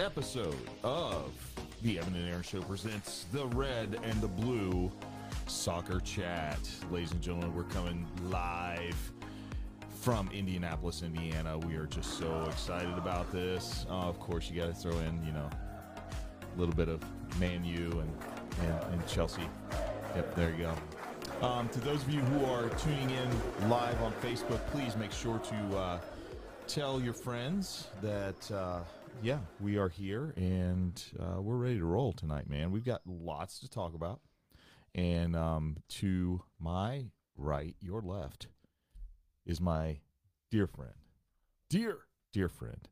episode of the Evan and Aaron Show presents the Red and the Blue Soccer Chat. Ladies and gentlemen, we're coming live from Indianapolis, Indiana. We are just so excited about this. Uh, of course, you got to throw in, you know, a little bit of Man U and, and, and Chelsea. Yep, there you go. Um, to those of you who are tuning in live on Facebook, please make sure to uh, tell your friends that, uh, yeah, we are here and uh, we're ready to roll tonight, man. We've got lots to talk about. And um, to my right, your left, is my dear friend, dear, dear friend,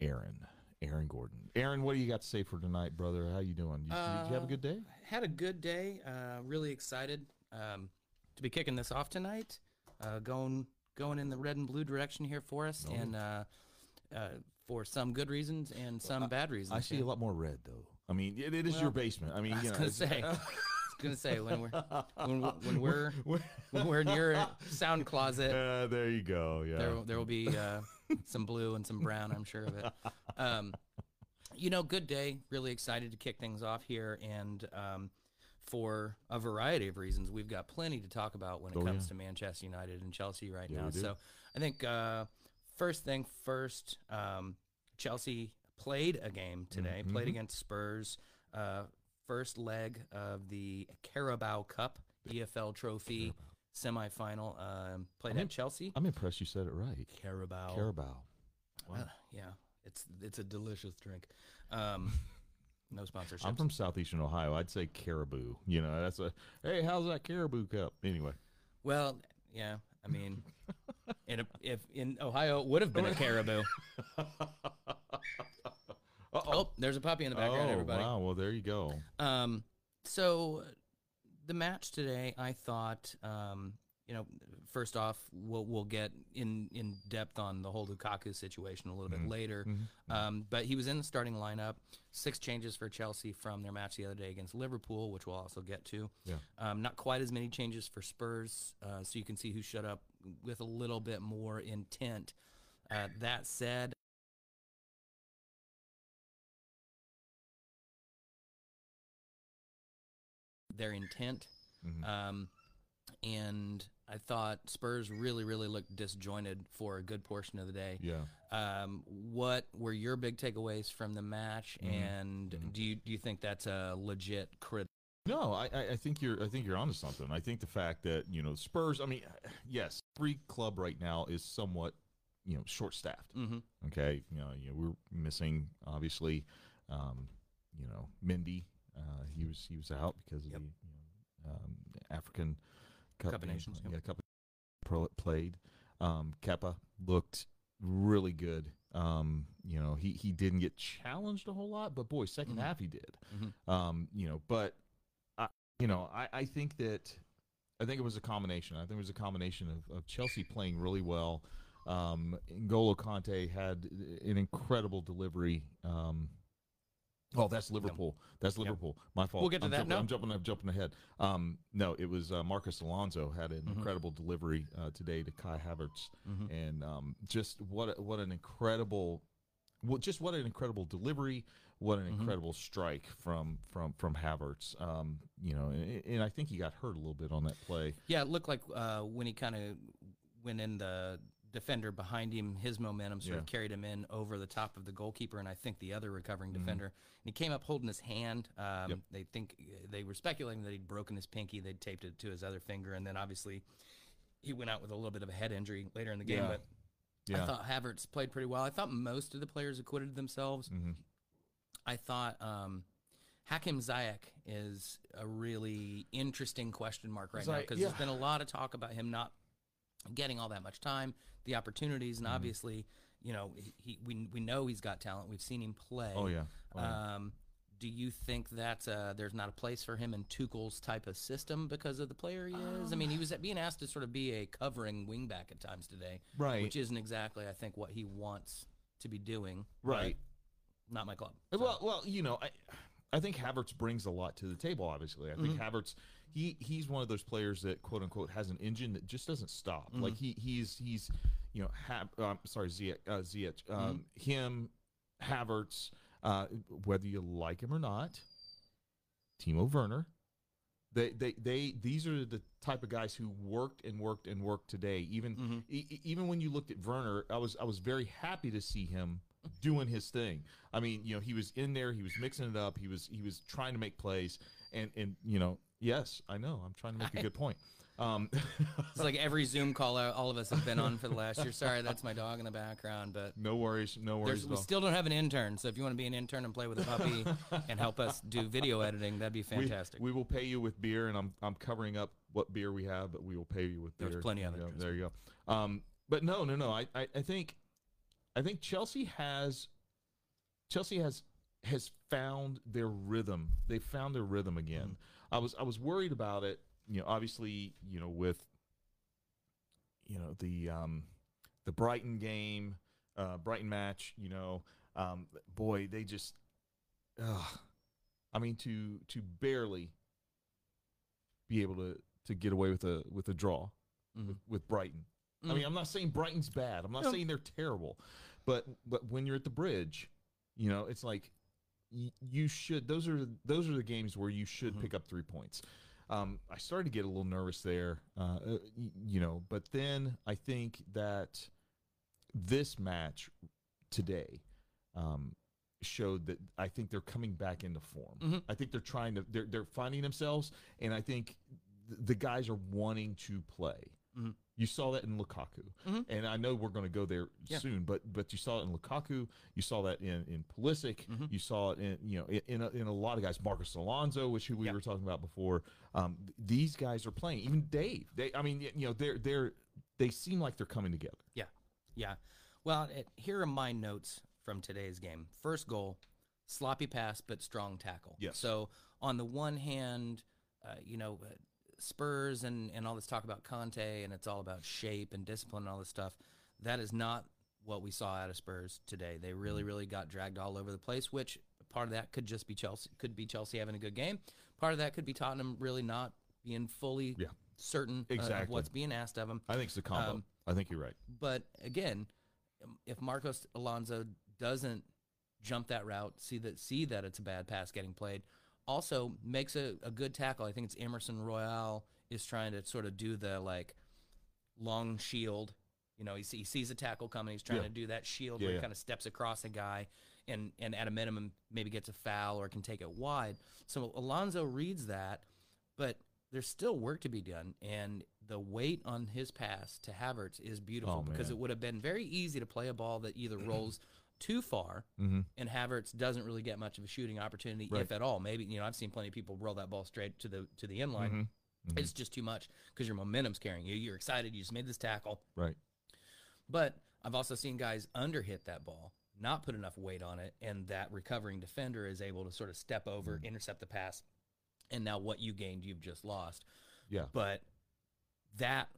Aaron. Aaron Gordon. Aaron, what do you got to say for tonight, brother? How you doing? You, did you have a good day? Had a good day. Uh, really excited um, to be kicking this off tonight. Uh, going going in the red and blue direction here for us, Oh. and uh, uh, for some good reasons and some bad reasons. I see yeah. a lot more red, though. I mean, it, it is Well, your basement. I mean, I you know, say. I was gonna say when we're when, when we're when we're in your sound closet, Uh, there you go. Yeah. there there will be uh, some blue and some brown. I'm sure of it. Um, you know, good day. Really excited to kick things off here, and um, for a variety of reasons, we've got plenty to talk about when it Oh, comes yeah. to Manchester United and Chelsea right Yeah, now. So I think uh, first thing first, um, Chelsea played a game today. Mhm. Played against Spurs. Uh, first leg of the Carabao Cup EFL Trophy semifinal. Um, played I'm at in- Chelsea. I'm impressed you said it right. Carabao. Carabao. Uh, yeah, it's it's a delicious drink. Um, no sponsorship. I'm from southeastern Ohio. I'd say caribou. You know, that's a hey, how's that caribou cup? Anyway, well, yeah. I mean, in a, if in Ohio it would have been a caribou. Oh, there's a puppy in the background, oh everybody. wow. Well, there you go. Um, so the match today, I thought, um, you know, first off, we'll we'll get in in depth on the whole Lukaku situation a little Mm-hmm. bit later. Um, but he was in the starting lineup. Six changes for Chelsea from their match the other day against Liverpool, which we'll also get to. Yeah. Um, not quite as many changes for Spurs, uh, so you can see who shut up with a little bit more intent. Uh, that said, their intent. Mhm. Um, and I thought Spurs really, really looked disjointed for a good portion of the day. Yeah. Um, what were your big takeaways from the match? Mhm. And Mhm. do you do you think that's a legit crit? No, I, I I think you're I think you're onto something. I think the fact that you know Spurs. I mean, yes, every club right now is somewhat you know short staffed. Mm-hmm. Okay, you know, you know we're missing obviously, um, you know, Mendy. Uh, he was he was out because of Yep. the you know, um, African Cup, Cup of. Nations, yep. Yeah, Cup pro- played. Um, Kepa looked really good. Um, you know, he he didn't get challenged a whole lot, but boy, 2nd Mhm. half he did. Mhm. Um, you know, but I, you know, I, I think that I think it was a combination. I think it was a combination of, of Chelsea playing really well. Um, N'Golo Kante had an incredible delivery. Um, oh, that's Liverpool. That's Liverpool. My fault. We'll get to I'm that. Jumping, No. I'm jumping. I'm jumping ahead. Um, no, it was uh, Marcos Alonso had an Mhm. incredible delivery uh, today to Kai Havertz, Mhm. and um, just what what an incredible, well, just what an incredible delivery. What an Mhm. incredible strike from from from Havertz. Um, you know, and, and I think he got hurt a little bit on that play. Yeah, it looked like uh, when he kind of went in the defender behind him, his momentum sort of carried him in over the top of the goalkeeper, and I think the other recovering Mhm. defender. And he came up holding his hand. Um, Yep. They think they were speculating that he'd broken his pinky. They'd taped it to his other finger, and then obviously he went out with a little bit of a head injury later in the game. Yeah. But Yeah. I thought Havertz played pretty well. I thought most of the players acquitted themselves. hmm I thought um, Hakim Ziyech is a really interesting question mark right now because yeah. there's been a lot of talk about him not getting all that much time, the opportunities, and Mhm. obviously, you know, he, he we we know he's got talent. We've seen him play. Oh yeah. Oh, yeah. Um, do you think that uh, there's not a place for him in Tuchel's type of system because of the player he is? I mean, he was being asked to sort of be a covering wingback at times today, right. which isn't exactly, I think, what he wants to be doing. right. Not my club. So. Well, well, you know, I, I think Havertz brings a lot to the table. Obviously, I think Mhm. Havertz, he he's one of those players that quote unquote has an engine that just doesn't stop. Mhm. Like he he's he's you know, Hab, um, sorry, Ziyech, uh, Ziyech Mm-hmm. um, him, Havertz. uh, whether you like him or not, Timo Werner. They, they, they, these are the type of guys who worked and worked and worked today. Even, Mhm. e- e- even when you looked at Werner, I was, I was very happy to see him doing his thing. I mean, you know, he was in there, he was mixing it up, he was, he was trying to make plays, and, and you know, yes, I know, I'm trying to make a good point. Um, It's like every Zoom call uh, all of us have been on for the last year. Sorry, that's my dog in the background, but no worries, no worries. we still don't have an intern. So if you want to be an intern and play with a puppy and help us do video editing, that'd be fantastic. We, will pay you with beer, and I'm I'm covering up what beer we have, but we will pay you with beer. There's plenty of it, you There you go. Um, but no, no, no. I, I, I think, I think Chelsea has, Chelsea has has found their rhythm. They found their rhythm again. I was I was worried about it. You know, obviously, you know, with, you know, the um, the Brighton game, uh, Brighton match. You know, um, boy, they just, uh, I mean, to to barely be able to to get away with a with a draw Mhm. with, with Brighton. I Mhm. mean, I'm not saying Brighton's bad. I'm not No. saying they're terrible, but but when you're at the bridge, you know, it's like you should. Those are those are the games where you should Mhm. pick up three points. Um, I started to get a little nervous there, uh, uh, you know, but then I think that this match today um, showed that I think they're coming back into form. Mhm. I think they're trying to they're they're finding themselves, and I think th- the guys are wanting to play. Mhm. You saw that in Lukaku, Mhm. and I know we're going to go there Yeah. soon, but but you saw it in Lukaku, you saw that in in Pulisic, Mhm. you saw it in you know in in a, in a lot of guys, Marcos Alonso, which who we Yeah. were talking about before. Um, th- these guys are playing. Even Dave, they I mean you know they're they're they seem like they're coming together. Yeah. Yeah. Well, it, here are my notes from today's game. First goal, sloppy pass but strong tackle. Yes. So on the one hand, uh, you know, uh, Spurs and and all this talk about Conte and it's all about shape and discipline and all this stuff. That is not what we saw out of Spurs today. They really, Mm-hmm. really got dragged all over the place. Which part of that could just be Chelsea. Could be Chelsea having a good game. Part of that could be Tottenham really not being fully Yeah. certain uh, of Exactly. what's being asked of them. I think it's a combo. Um, I think you're right. But again, if Marcos Alonso doesn't jump that route, see that see that it's a bad pass getting played, also makes a, a good tackle. I think it's Emerson Royal is trying to sort of do the like long shield. You know, he, he sees a tackle coming. He's trying Yeah. to do that shield Yeah, where he yeah. kind of steps across a guy and, and at a minimum maybe gets a foul or can take it wide. So Alonso reads that, but there's still work to be done. And the weight on his pass to Havertz is beautiful Oh, because it would have been very easy to play a ball that either rolls too far Mm-hmm. and Havertz doesn't really get much of a shooting opportunity, Right. if at all. Maybe you know I've seen plenty of people roll that ball straight to the to the end line. Mhm. It's just too much because your momentum's carrying you. You're excited. You just made this tackle, Right. but I've also seen guys under hit that ball, not put enough weight on it, and that recovering defender is able to sort of step over, intercept the pass, and now what you gained, you've just lost. Yeah. But that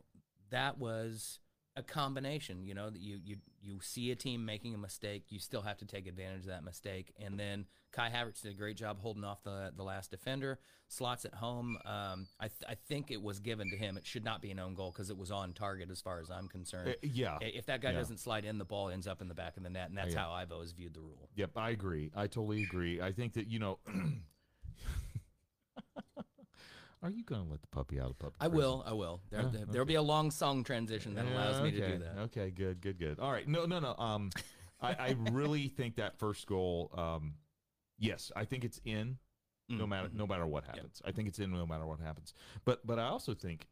that was a combination. You know that you you you see a team making a mistake, you still have to take advantage of that mistake. And then Kai Havertz did a great job holding off the the last defender. Slots at home. Um, I th- I think it was given to him. It should not be an own goal because it was on target as far as I'm concerned. Uh, yeah. If that guy yeah. doesn't slide in, the ball ends up in the back of the net, and that's Yeah. how I've always viewed the rule. Yep, I agree. I totally agree. I think that you know. Are you going to let the puppy out of puppy? I prison? will. I will. There, There'll be a long song transition that allows Yeah, me to do that. Okay, good, good, good. All right, no, no, no. Um, I, I really think that first goal. Um, yes, I think it's in. No Mm, matter mhm. no matter what happens, I think it's in no matter what happens. But but I also think,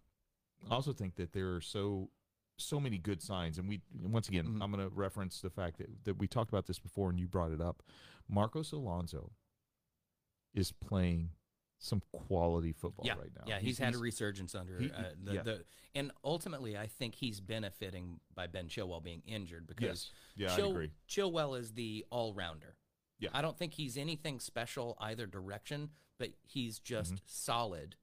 I also think that there are so so many good signs, and we once again Mhm. I'm going to reference the fact that that we talked about this before, and you brought it up. Marcos Alonso is playing some quality football yeah, right now. Yeah, he's, had a resurgence under he- uh, the, yeah. the and ultimately I think he's benefiting by Ben Chilwell being injured because yes, yeah, Chil- I agree. Chilwell is the all rounder. Yeah. I don't think he's anything special either direction, but he's just Mhm. solid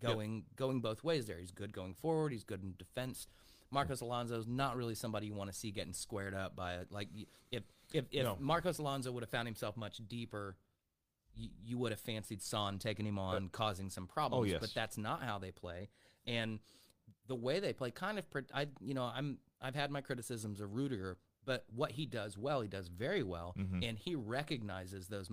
going going both ways there. He's good going forward, he's good in defense. Marcos Alonso's not really somebody you want to see getting squared up by it. Like if if, if No. Marcos Alonso would have found himself much deeper, you, you would have fancied Son taking him on, causing some problems. Oh, yes. But that's not how they play. And the way they play kind of I you know I'm I've had my criticisms of Rudiger But what he does well, he does very well, Mhm. and he recognizes those.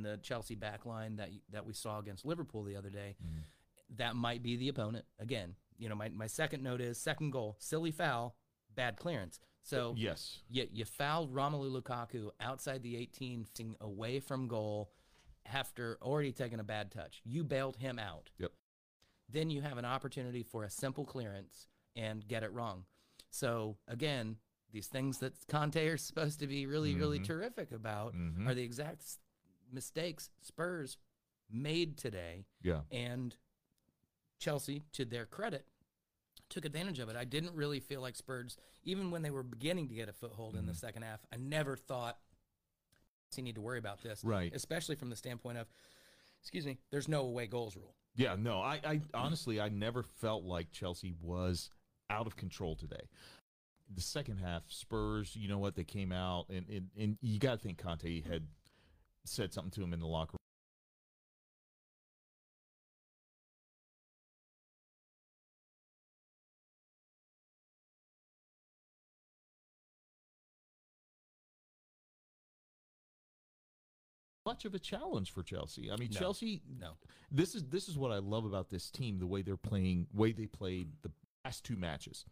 The Chelsea back line that that we saw against Liverpool the other day, that might be the opponent again. You know, my, my second note is second goal, silly foul, bad clearance. So Yes. you, you fouled Romelu Lukaku outside the 18, facing away from goal after already taking a bad touch. You bailed him out. Yep. Then you have an opportunity for a simple clearance and get it wrong. So again, these things that Conte are supposed to be really, really Mhm. terrific about Mhm. are the exact mistakes Spurs made today Yeah. and Chelsea, to their credit, took advantage of it. I didn't really feel like Spurs, even when they were beginning to get a foothold in the Mhm. second half, I never thought you need to worry about this, Right. especially from the standpoint of, excuse me, there's no away goals rule. Yeah, no, I, I honestly, I never felt like Chelsea was out of control today. The second half, Spurs, you know what? They came out, and and, and you got to think Conte had said something to him in the locker room. Much of a challenge for Chelsea. I mean, No. Chelsea. No. This is this is what I love about this team. The way they're playing, way they played the last two matches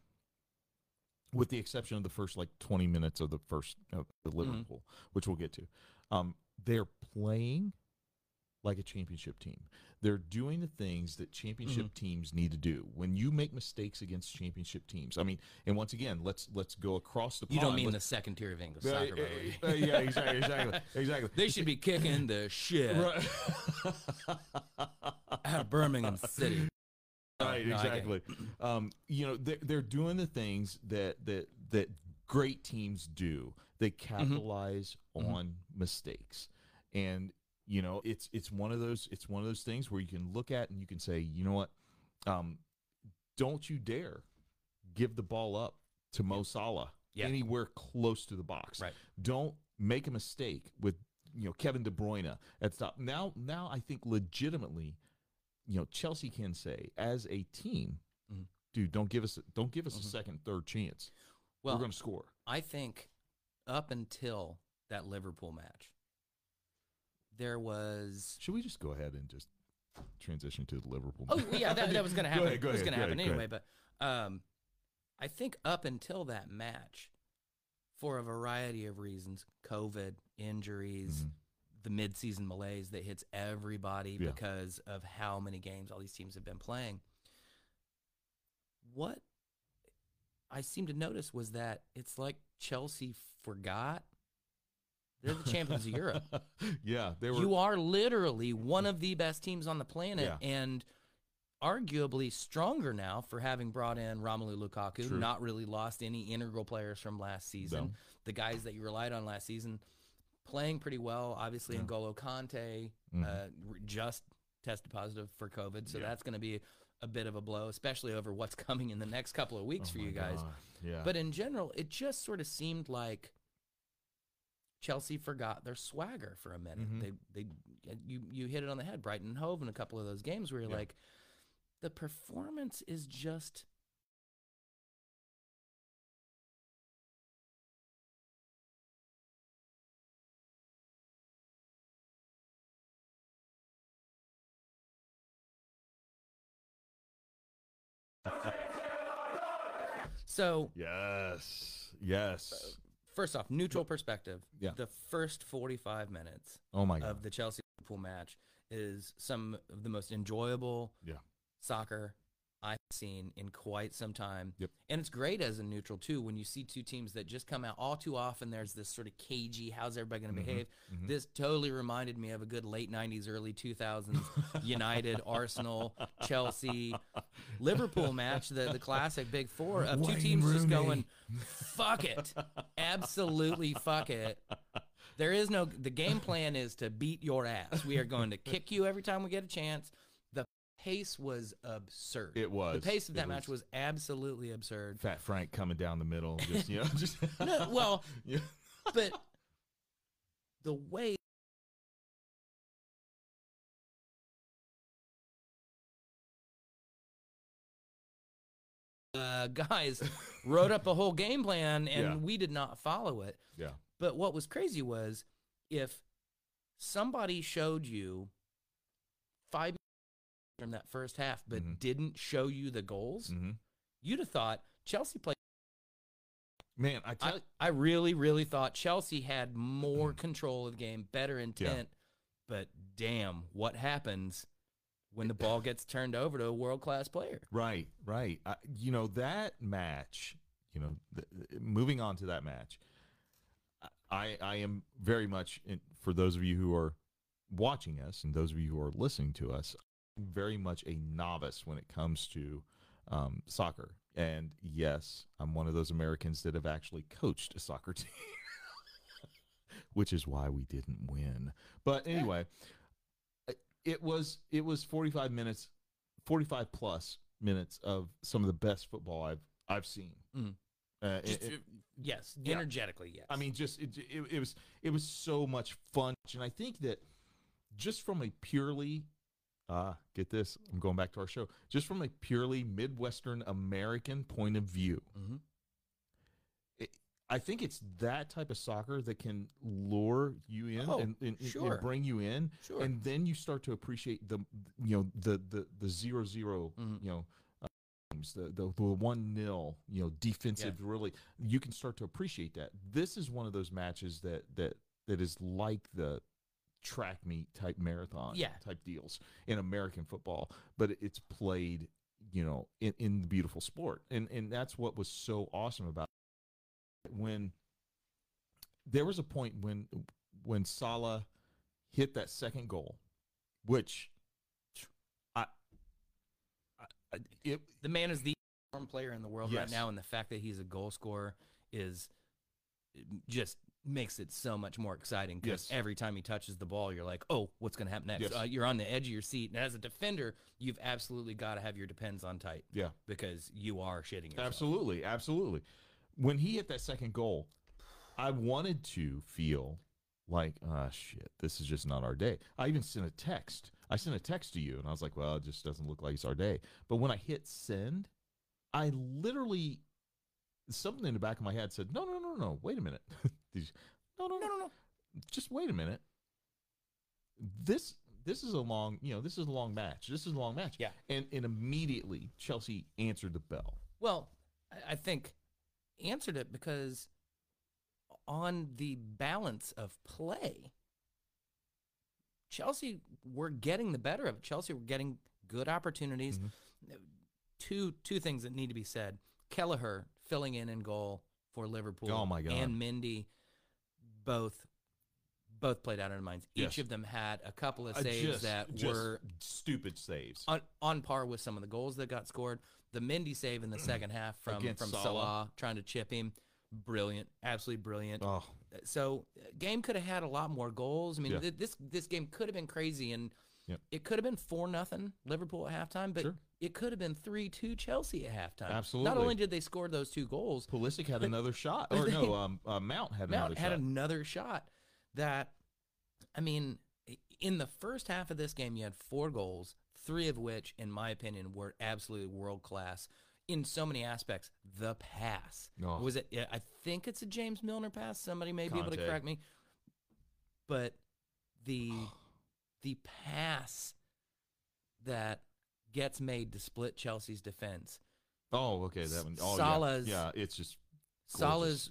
with the exception of the first like 20 minutes of the first of the Liverpool, which we'll get to. Um, they're playing like a championship team. They're doing the things that championship teams need to do. When you make mistakes against championship teams, I mean, and once again, let's let's go across the. You don't pond. mean the Let's- second tier of English Uh, soccer, uh, uh, yeah, exactly, exactly, exactly. They should be kicking the shit out of Birmingham City. right No, I get it. exactly um you know they're, they're doing the things that that that great teams do they Mm-hmm. capitalize Mhm. on mistakes and you know it's it's one of those it's one of those things where you can look at and you can say you know what um don't you dare give the ball up to Mo Salah Yeah. anywhere close to the box Right. don't make a mistake with you know Kevin De Bruyne at stop. now now I think legitimately you know Chelsea can say as a team, Mhm. dude, don't give us don't give us Mhm. a second, third chance. Well, We're going to score. I think up until that Liverpool match, there was. Should we just go ahead and just transition to the Liverpool? Oh yeah, that, that was going to Go happen. ahead, go it was going to go happen ahead, anyway. But um, I think up until that match, for a variety of reasons, COVID, injuries, Mhm. the midseason malaise that hits everybody Yeah. because of how many games all these teams have been playing. What I seem to notice was that it's like Chelsea forgot they're the champions of Europe. yeah, they were. You are literally one of the best teams on the planet Yeah. and arguably stronger now for having brought in Romelu Lukaku, True. not really lost any integral players from last season. No. The guys that you relied on last season playing pretty well. Obviously. N'Golo Kante Mhm. uh, just tested positive for COVID, so that's going to be a bit of a blow, especially over what's coming in the next couple of weeks Oh for you guys. Yeah, But in general, it just sort of seemed like Chelsea forgot their swagger for a minute. Mhm. They they you you hit it on the head. Brighton and Hove in a couple of those games where you're Yeah. like, the performance is just so yes, yes. First off, neutral perspective. Yeah. The first 45 minutes Oh my god. of the Chelsea Liverpool match is some of the most enjoyable Yeah. soccer I've seen in quite some time. Yep. And it's great as a neutral too when you see two teams that just come out all too often there's this sort of cagey how's everybody going to Mhm. behave. Mhm. This totally reminded me of a good late 90s early 2000s United, Arsenal, Chelsea, Liverpool match, the the classic big four of two Wayne teams just going fuck it. Absolutely fuck it. There is no the game plan is to beat your ass. We are going to kick you every time we get a chance. The pace was absurd. It was. The pace of that match was absolutely absurd. Fat Frank coming down the middle. Just you know, just No, well, yeah. but the way uh, guys wrote up a whole game plan, and Yeah. we did not follow it. Yeah. But what was crazy was if somebody showed you five that first half, but Mhm. didn't show you the goals, hmm you'd have thought Chelsea played. Man, I I, I really, really thought Chelsea had more control of the game, better intent. But damn, what happens when the ball gets turned over to a world class player? Right, right. I, you know that match. You know, th- moving on to that match. I I am very much in, for those of you who are watching us and those of you who are listening to us. Very much a novice when it comes to um, soccer. And yes, I'm one of those Americans that have actually coached a soccer team, which is why we didn't win. But anyway, it was it was 45 minutes 45 plus minutes of some of the best football I've I've seen. Mhm. Uh, it- it- yes, yeah. energetically, yes. I mean, just it, it, it was it was so much fun, and I think that just from a purely uh, get this, I'm going back to our show. Just from a purely Midwestern American point of view, Mhm. it, I think it's that type of soccer that can lure you in Oh, and, and, and bring you in, Sure. and then you start to appreciate the you know the the the zero zero Mhm. you know the the, the one nil you know defensive really you can start to appreciate that this is one of those matches that that that is like the track meet type marathon Yeah. type deals in American football but it's played you know in, in the beautiful sport and and that's what was so awesome about it. when there was a point when when Salah hit that second goal which I, I it the man is the form player in the world right now, and the fact that he's a goal scorer is just makes it so much more exciting because Yes. every time he touches the ball, you're like, oh, what's going to happen next? Yes. Uh, you're on the edge of your seat, and as a defender, you've absolutely got to have your depends on tight yeah because you are shitting yourself. Absolutely, absolutely. When he hit that second goal, I wanted to feel like, ah, shit, this is just not our day. I even sent a text. I sent a text to you, and I was like, well, it just doesn't look like it's our day. But when I hit send, I literally something in the back of my head said, no, no, no, no, wait a minute. These- no, no, No, no, no, just wait a minute. This this is a long, you know, this is a long match. This is a long match. Yeah. And and immediately Chelsea answered the bell. Well, I- think answered it because on the balance of play, Chelsea were getting the better of it. Chelsea were getting good opportunities. Mhm. Two two things that need to be said. Kelleher filling in in goal for Liverpool. Oh, my God. And Mendy, both both played out of their minds. Yes. Each of them had a couple of Uh, saves just- that just were stupid saves. on, on par with some of the goals that got scored. The Mendy save in the second half from Against from Salah. Salah. trying to chip him, brilliant, absolutely brilliant. Oh, So uh, game could have had a lot more goals. I mean, Yeah. th- this this game could have been crazy, and Yep. it could have been four nothing Liverpool at halftime, but Sure. it could have been three two Chelsea at halftime. Absolutely. Not only did they score those two goals, Pulisic had another shot. Or no, um, uh, Mount had Mount another had shot. Had another shot that, I mean, in the first half of this game, you had four goals, three of which, in my opinion, were absolutely world class in so many aspects. The pass Oh. was it? yeah, I think it's a James Milner pass. Somebody may be able to correct me, but the the pass that gets made to split Chelsea's defense. oh, okay, that one. Oh, Salah's- yeah. yeah, it's just Gorgeous. Salah's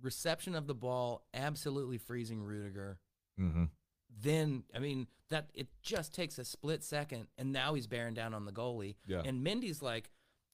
reception of the ball absolutely freezing Rudiger. hmm then I mean that it just takes a split second, and now he's bearing down on the goalie. Yeah. And Mendy's like,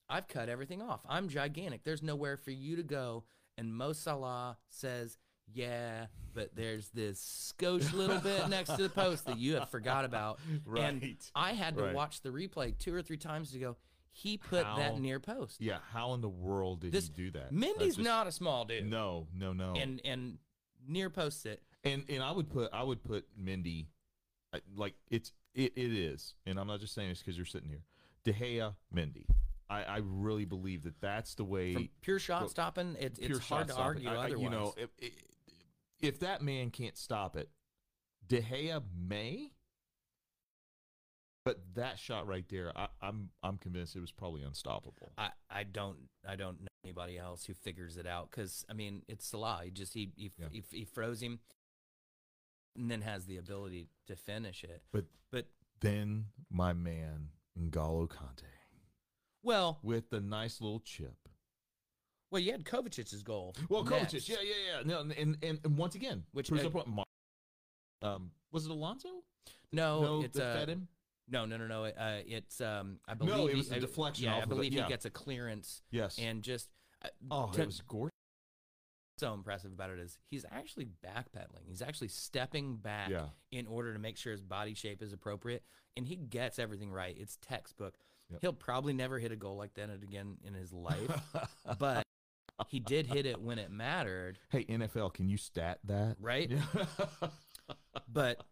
"I've cut everything off. I'm gigantic. There's nowhere for you to go." And Mo Salah says, "Yeah, but there's this skosh little bit next to the post that you have forgot about." And Right. I had to Right. watch the replay two or three times to go. He put How- that near post. yeah. How in the world did This he do that? Mendy's just- not a small dude. No, no, no. And and near posts it. and and I would put I would put Mendy, uh, like it's it, it is, and I'm not just saying this because you're sitting here. De Gea, Mendy. I, I really believe that that's the way. From pure shot stopping, it, it's hard to stopping. argue I- I- otherwise. You know, if, if, if that man can't stop it, De Gea may. But that shot right there, I, I'm I'm convinced it was probably unstoppable. I, I don't I don't know anybody else who figures it out because I mean it's Salah. He just he he, Yeah. he he froze him, and then has the ability to finish it. But But then my man N'Golo Kante, well, with the nice little chip. Well, you had Kovacic's goal. Well, next. Kovacic, yeah, yeah, yeah. No, and, and and once again, Which, proves uh, point. Mar- um, was it Alonso? No, no, it's uh, fed him. no, no, no, no. Uh, it's um, I believe No, it he- was a I- deflection Yeah, I believe yeah. he gets a clearance Yes. and just uh, oh, to- it was gorgeous. so impressive about it is he's actually backpedaling. He's actually stepping back Yeah. in order to make sure his body shape is appropriate, and he gets everything right. It's textbook. Yep. He'll probably never hit a goal like that again in his life, but he did hit it when it mattered, hey, NFL, can you stat that? right? Yeah. But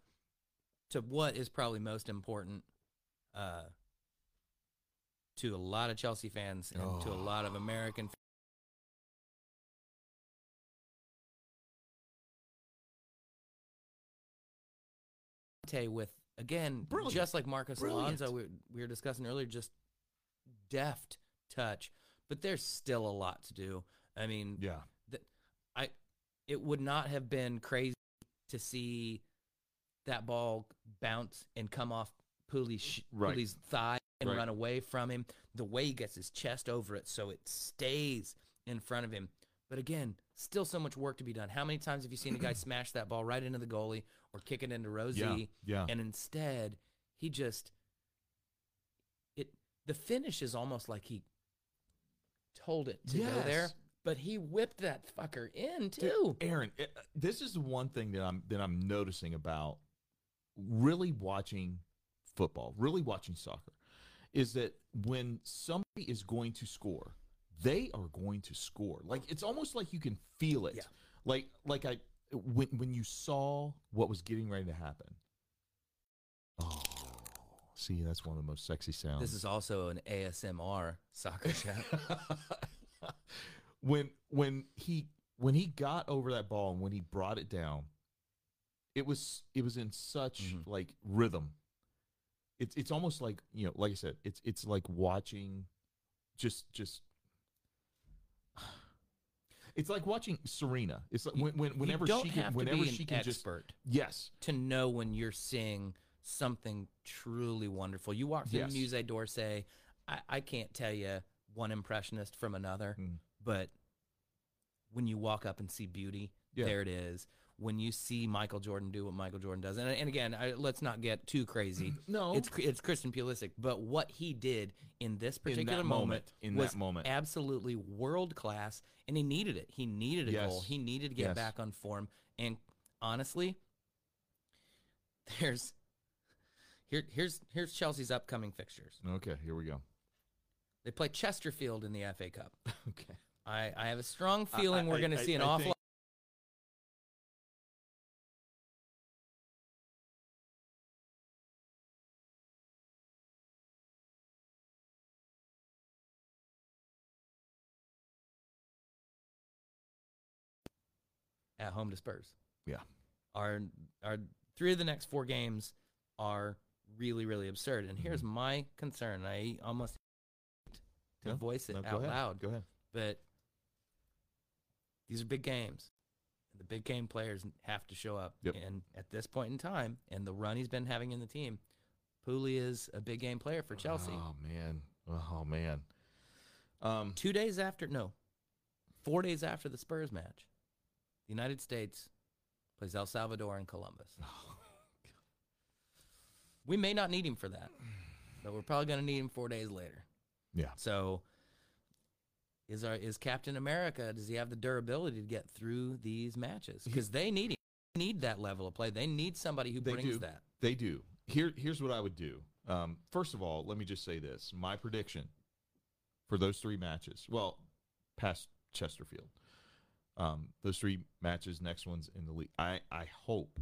to what is probably most important uh, to a lot of Chelsea fans and to a lot of American Conte with again, Brilliant. just like Marcos Brilliant. Alonso, we, we were discussing earlier, just deft touch. But there's still a lot to do. I mean, yeah. th- I it would not have been crazy to see that ball bounce and come off Pooley's, sh- Right. Pooley's thigh and Right. run away from him. The way he gets his chest over it so it stays in front of him. But again, still so much work to be done. How many times have you seen a guy smash that ball right into the goalie or kick it into Row Z? Yeah. Yeah. And instead, he just it the finish is almost like he told it to go there, Yes. But he whipped that fucker in too. Aaron, eh, this is the one thing that I'm that I'm noticing about really watching football, really watching soccer, is that when somebody is going to score, they are going to score. Like it's almost like you can feel it. Yeah. Like like I when when you saw what was getting ready to happen. Oh, see, that's one of the most sexy sounds. This is also an ASMR soccer chat. when when he when he got over that ball and when he brought it down, it was it was in such Mhm. like rhythm. It's it's almost like you know, like I said, it's it's like watching, just just. It's like watching Serena. It's like when, when whenever she can, whenever to be she an can just yes, to know when you're seeing something truly wonderful. You walk through Yes. the Musée d'Orsay. I, I can't tell you one impressionist from another, Mm. But when you walk up and see beauty, Yeah. there it is. When you see Michael Jordan do what Michael Jordan does, and, and again, I, let's not get too crazy. no, It's it's Christian Pulisic, but what he did in this particular that moment, moment, in was that moment, absolutely world class, and he needed it. He needed a goal. He needed to get Yes. back on form. And honestly, there's here here's here's Chelsea's upcoming fixtures. okay, here we go. They play Chesterfield in the FA Cup. Okay, I, I have a strong feeling I- we're going to see an I awful think- at home to Spurs. Yeah. Our our three of the next four games are really really absurd. And here's Mm-hmm. my concern. I almost to No, voice it No, out ahead. loud, Go ahead. but these are big games. The big game players have to show up. Yep. And at this point in time, and the run he's been having in the team, Pooley is a big game player for Chelsea. Oh man. Oh man. Um. Two days after, no, four days after the Spurs match, the United States plays El Salvador and Columbus. We may not need him for that, but we're probably going to need him four days later. Yeah. So, is our is Captain America? Does he have the durability to get through these matches? Because they need him. They need that level of play. They need somebody who They brings do. that. They do. Here, here's what I would do. Um, first of all, let me just say this: my prediction for those three matches. Well, past Chesterfield, um, those three matches, next ones in the league. I I hope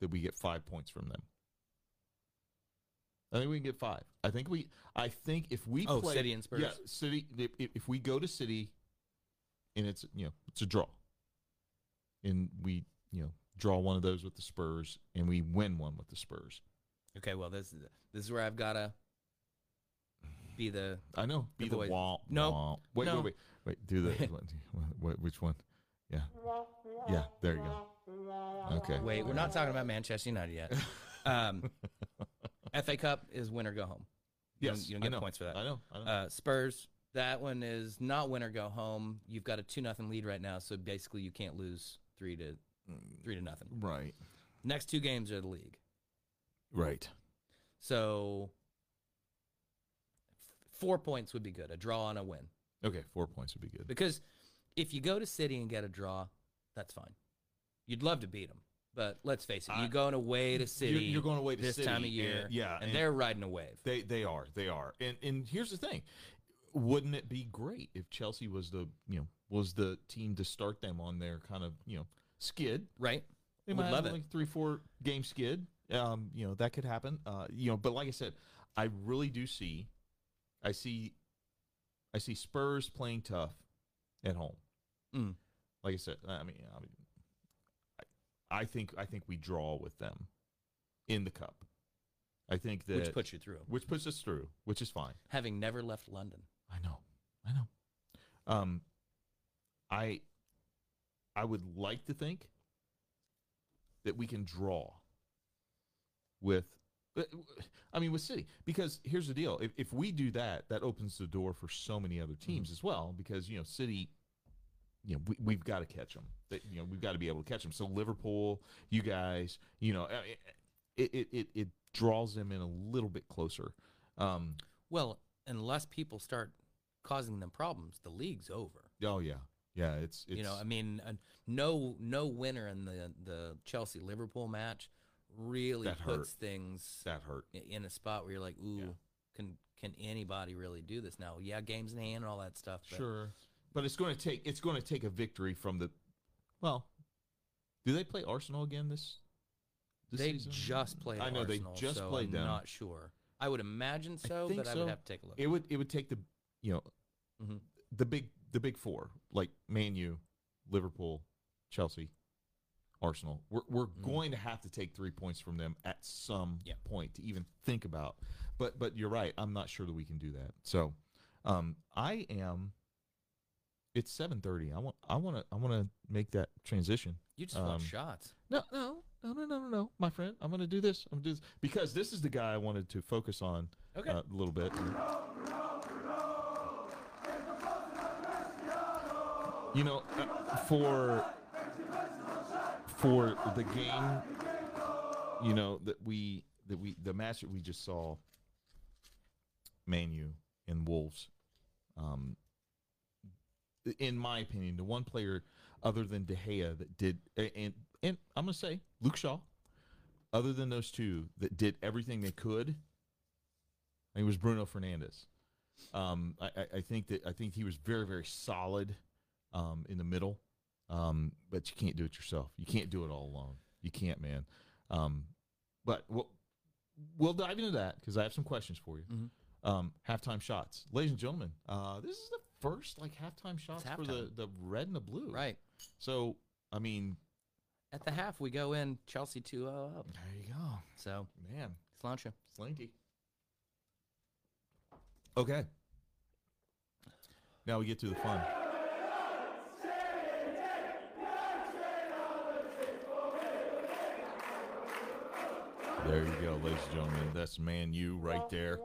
that we get five points from them. I think we can get five. I think we. I think if we Oh, play City and Spurs? yeah, City. If, if we go to City, and it's you know it's a draw, and we you know draw one of those with the Spurs, and we win one with the Spurs, Okay, well this is this is where I've gotta be the I know. Be The the womp. No. womp. Wait, No. wait, wait, wait. Do the what, which one? Yeah. Yeah. There you go. Okay. wait. We're not talking about Manchester United yet. Um, FA Cup is win or go home. You don't- Yes. you don't get points for that. I know. I know. Uh, Spurs. That one is not win or go home. You've got a two nothing lead right now, so basically you can't lose three to three to nothing. right. Next two games are the league. Right. So f- four points would be good. A draw and a win. Okay. Four points would be good. Because if you go to City and get a draw, that's fine. You'd love to beat them, but let's face it, you're going away to City. You're, you're going away to this City, time of and- year, yeah. and, they're riding a wave. They they are they are and and here's the thing, wouldn't it be great if Chelsea was the you know was the team to start them on their kind of you know skid? Right? They Would might love have it. like three four game skid. Um, you know that could happen. Uh, you know, but like I said, I really do see, I see, I see Spurs playing tough at home. Mm. Like I said, I mean, I mean, I, think I think we draw with them in the cup. I think that Which puts you through. which puts us through, which is fine. Having never left London. I know, I know. Um, I, I would like to think that we can draw with, I mean, with City, because here's the deal: if if we do that, that opens the door for so many other teams as well. Because you know, City, you know, we, we've got to catch them. That you know, we've got to be able to catch them. So Liverpool, you guys, you know, it it it, it draws them in a little bit closer. Um, Well, unless people start causing them problems, the league's over. oh yeah, yeah. It's, it's you know, I mean, uh, no no winner in the the Chelsea Liverpool match really puts hurt. things that hurt. in a spot where you're like, ooh, Yeah. can can anybody really do this now? Yeah, games in hand and all that stuff. But Sure, but it's going to take it's going to take a victory from the. Well, do they play Arsenal again this? this they season? just played. I know Arsenal, they just so played I'm them. Not sure. I would imagine I so, think but I would have to take a look. It would it would take the you know Mhm. the big the big four like Man U, Liverpool, Chelsea, Arsenal. We're we're going to have to take three points from them at some Yeah. point to even think about. But but you're right. I'm not sure that we can do that. So, um, I am. It's seven thirty. I want I want to I want to make that transition. you just want um, shots. No, no, no, no, no, no, no, my friend. I'm going to do this. I'm going to do this because this is the guy I wanted to focus on Okay. uh, a little bit. You know, uh, for for the game, you know that we that we the match that we just saw, Man U and Wolves. Um, in my opinion, the one player other than De Gea that did, and and I'm gonna say Luke Shaw, other than those two that did everything they could, it was Bruno Fernandes. Um, I, I- think that I think he was very very solid um, in the middle, um, but you can't do it yourself. You can't do it all alone. You can't, man. Um, but we'll, we'll dive into that because I have some questions for you. Mhm. Um, halftime shots, ladies and gentlemen. Uh, this is the first like halftime shots for the halftime. the red and the blue. Right. So I mean, At the half, we go in Chelsea 2 0 up. there you go, So, man. Slancha. Slinky. Okay. Now we get to the fun. There you go, ladies and gentlemen. That's man you right there.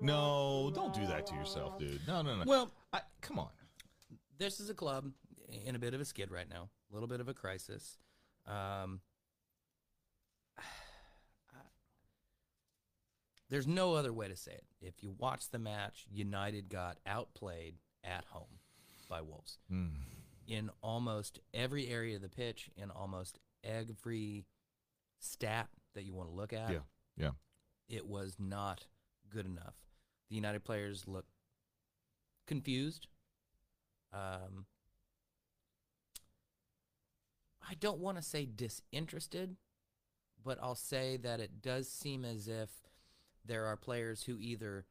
No, don't do that to yourself, dude. No, no, no. Well, I, come on. this is a club in a bit of a skid right now, a little bit of a crisis. Um, there's no other way to say it. If you watch the match, United got outplayed at home by Wolves Mm. in almost every area of the pitch, in almost every stat that you want to look at. Yeah, yeah. It was not good enough. The United players look confused. Um, I don't want to say disinterested, but I'll say that it does seem as if there are players who either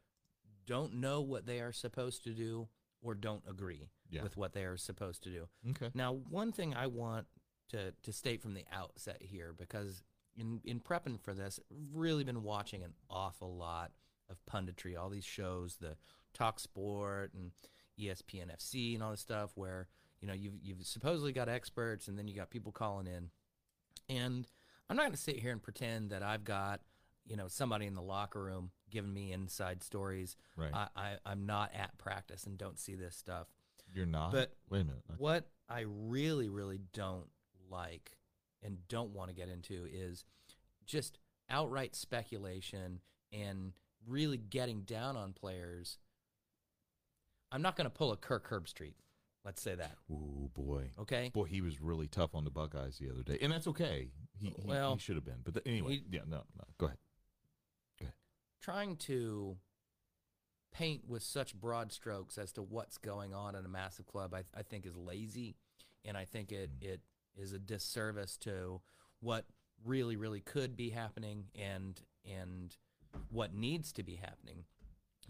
don't know what they are supposed to do or don't agree Yeah. with what they are supposed to do. Okay. Now, one thing I want to, to state from the outset here, because in in prepping for this, I've really been watching an awful lot of punditry, all these shows, the Talk Sport and ESPN FC and all this stuff, where you know you've you've supposedly got experts, and then you got people calling in, and I'm not going to sit here and pretend that I've got you know somebody in the locker room giving me inside stories. Right. I, I I'm not at practice and don't see this stuff. You're not. But- wait a minute. What I really, really don't like and don't want to get into is just outright speculation and really getting down on players. I'm not going to pull a Kirk Herbstreit. Let's say that. Oh boy. Okay. Boy, he was really tough on the Buckeyes the other day, and that's okay. He, he, Well, he should have been. But the, anyway, he- yeah, no, no. Go ahead. Go ahead. Trying to paint with such broad strokes as to what's going on in a massive club, I, I think is lazy, and I think it mm. it is a disservice to what really, really could be happening and and what needs to be happening.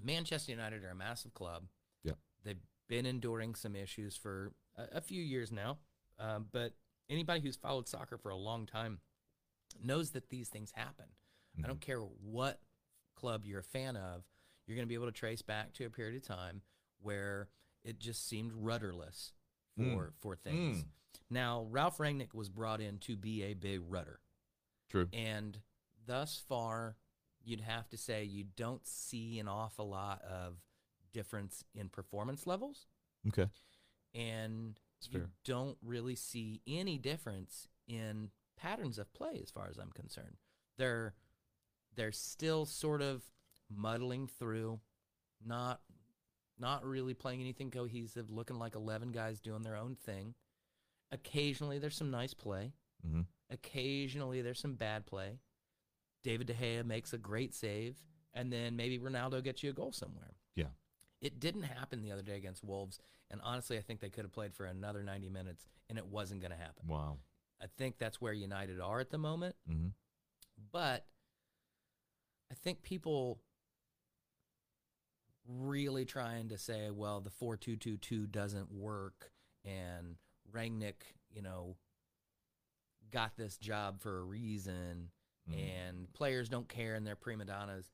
Manchester United are a massive club. Yeah. They've been enduring some issues for a, a few years now, um, but anybody who's followed soccer for a long time knows that these things happen. I don't care what club you're a fan of, you're going to be able to trace back to a period of time where it just seemed rudderless for Mm. for things. Mm. Now, Ralph Rangnick was brought in to be a big rudder. True. And thus far, you'd have to say you don't see an awful lot of difference in performance levels, Okay. and That's you fair. don't really see any difference in patterns of play, as far as I'm concerned. They're they're still sort of muddling through, not not really playing anything cohesive, looking like eleven guys doing their own thing. Occasionally, there's some nice play. Mm-hmm. Occasionally, there's some bad play. David De Gea makes a great save, and then maybe Ronaldo gets you a goal somewhere. Yeah. It didn't happen the other day against Wolves, and honestly, I think they could have played for another 90 minutes, and it wasn't going to happen. Wow. I think that's where United are at the moment, Mm-hmm. but I think people really trying to say, well, the 4-2-2-2 doesn't work, and Rangnick, you know, got this job for a reason, Mm. and players don't care and they're prima donnas.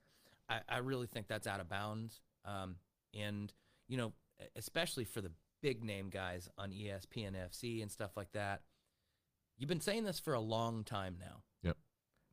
I, I really think that's out of bounds. Um, and, you know, especially for the big name guys on ESPN FC and stuff like that, you've been saying this for a long time now. Yep.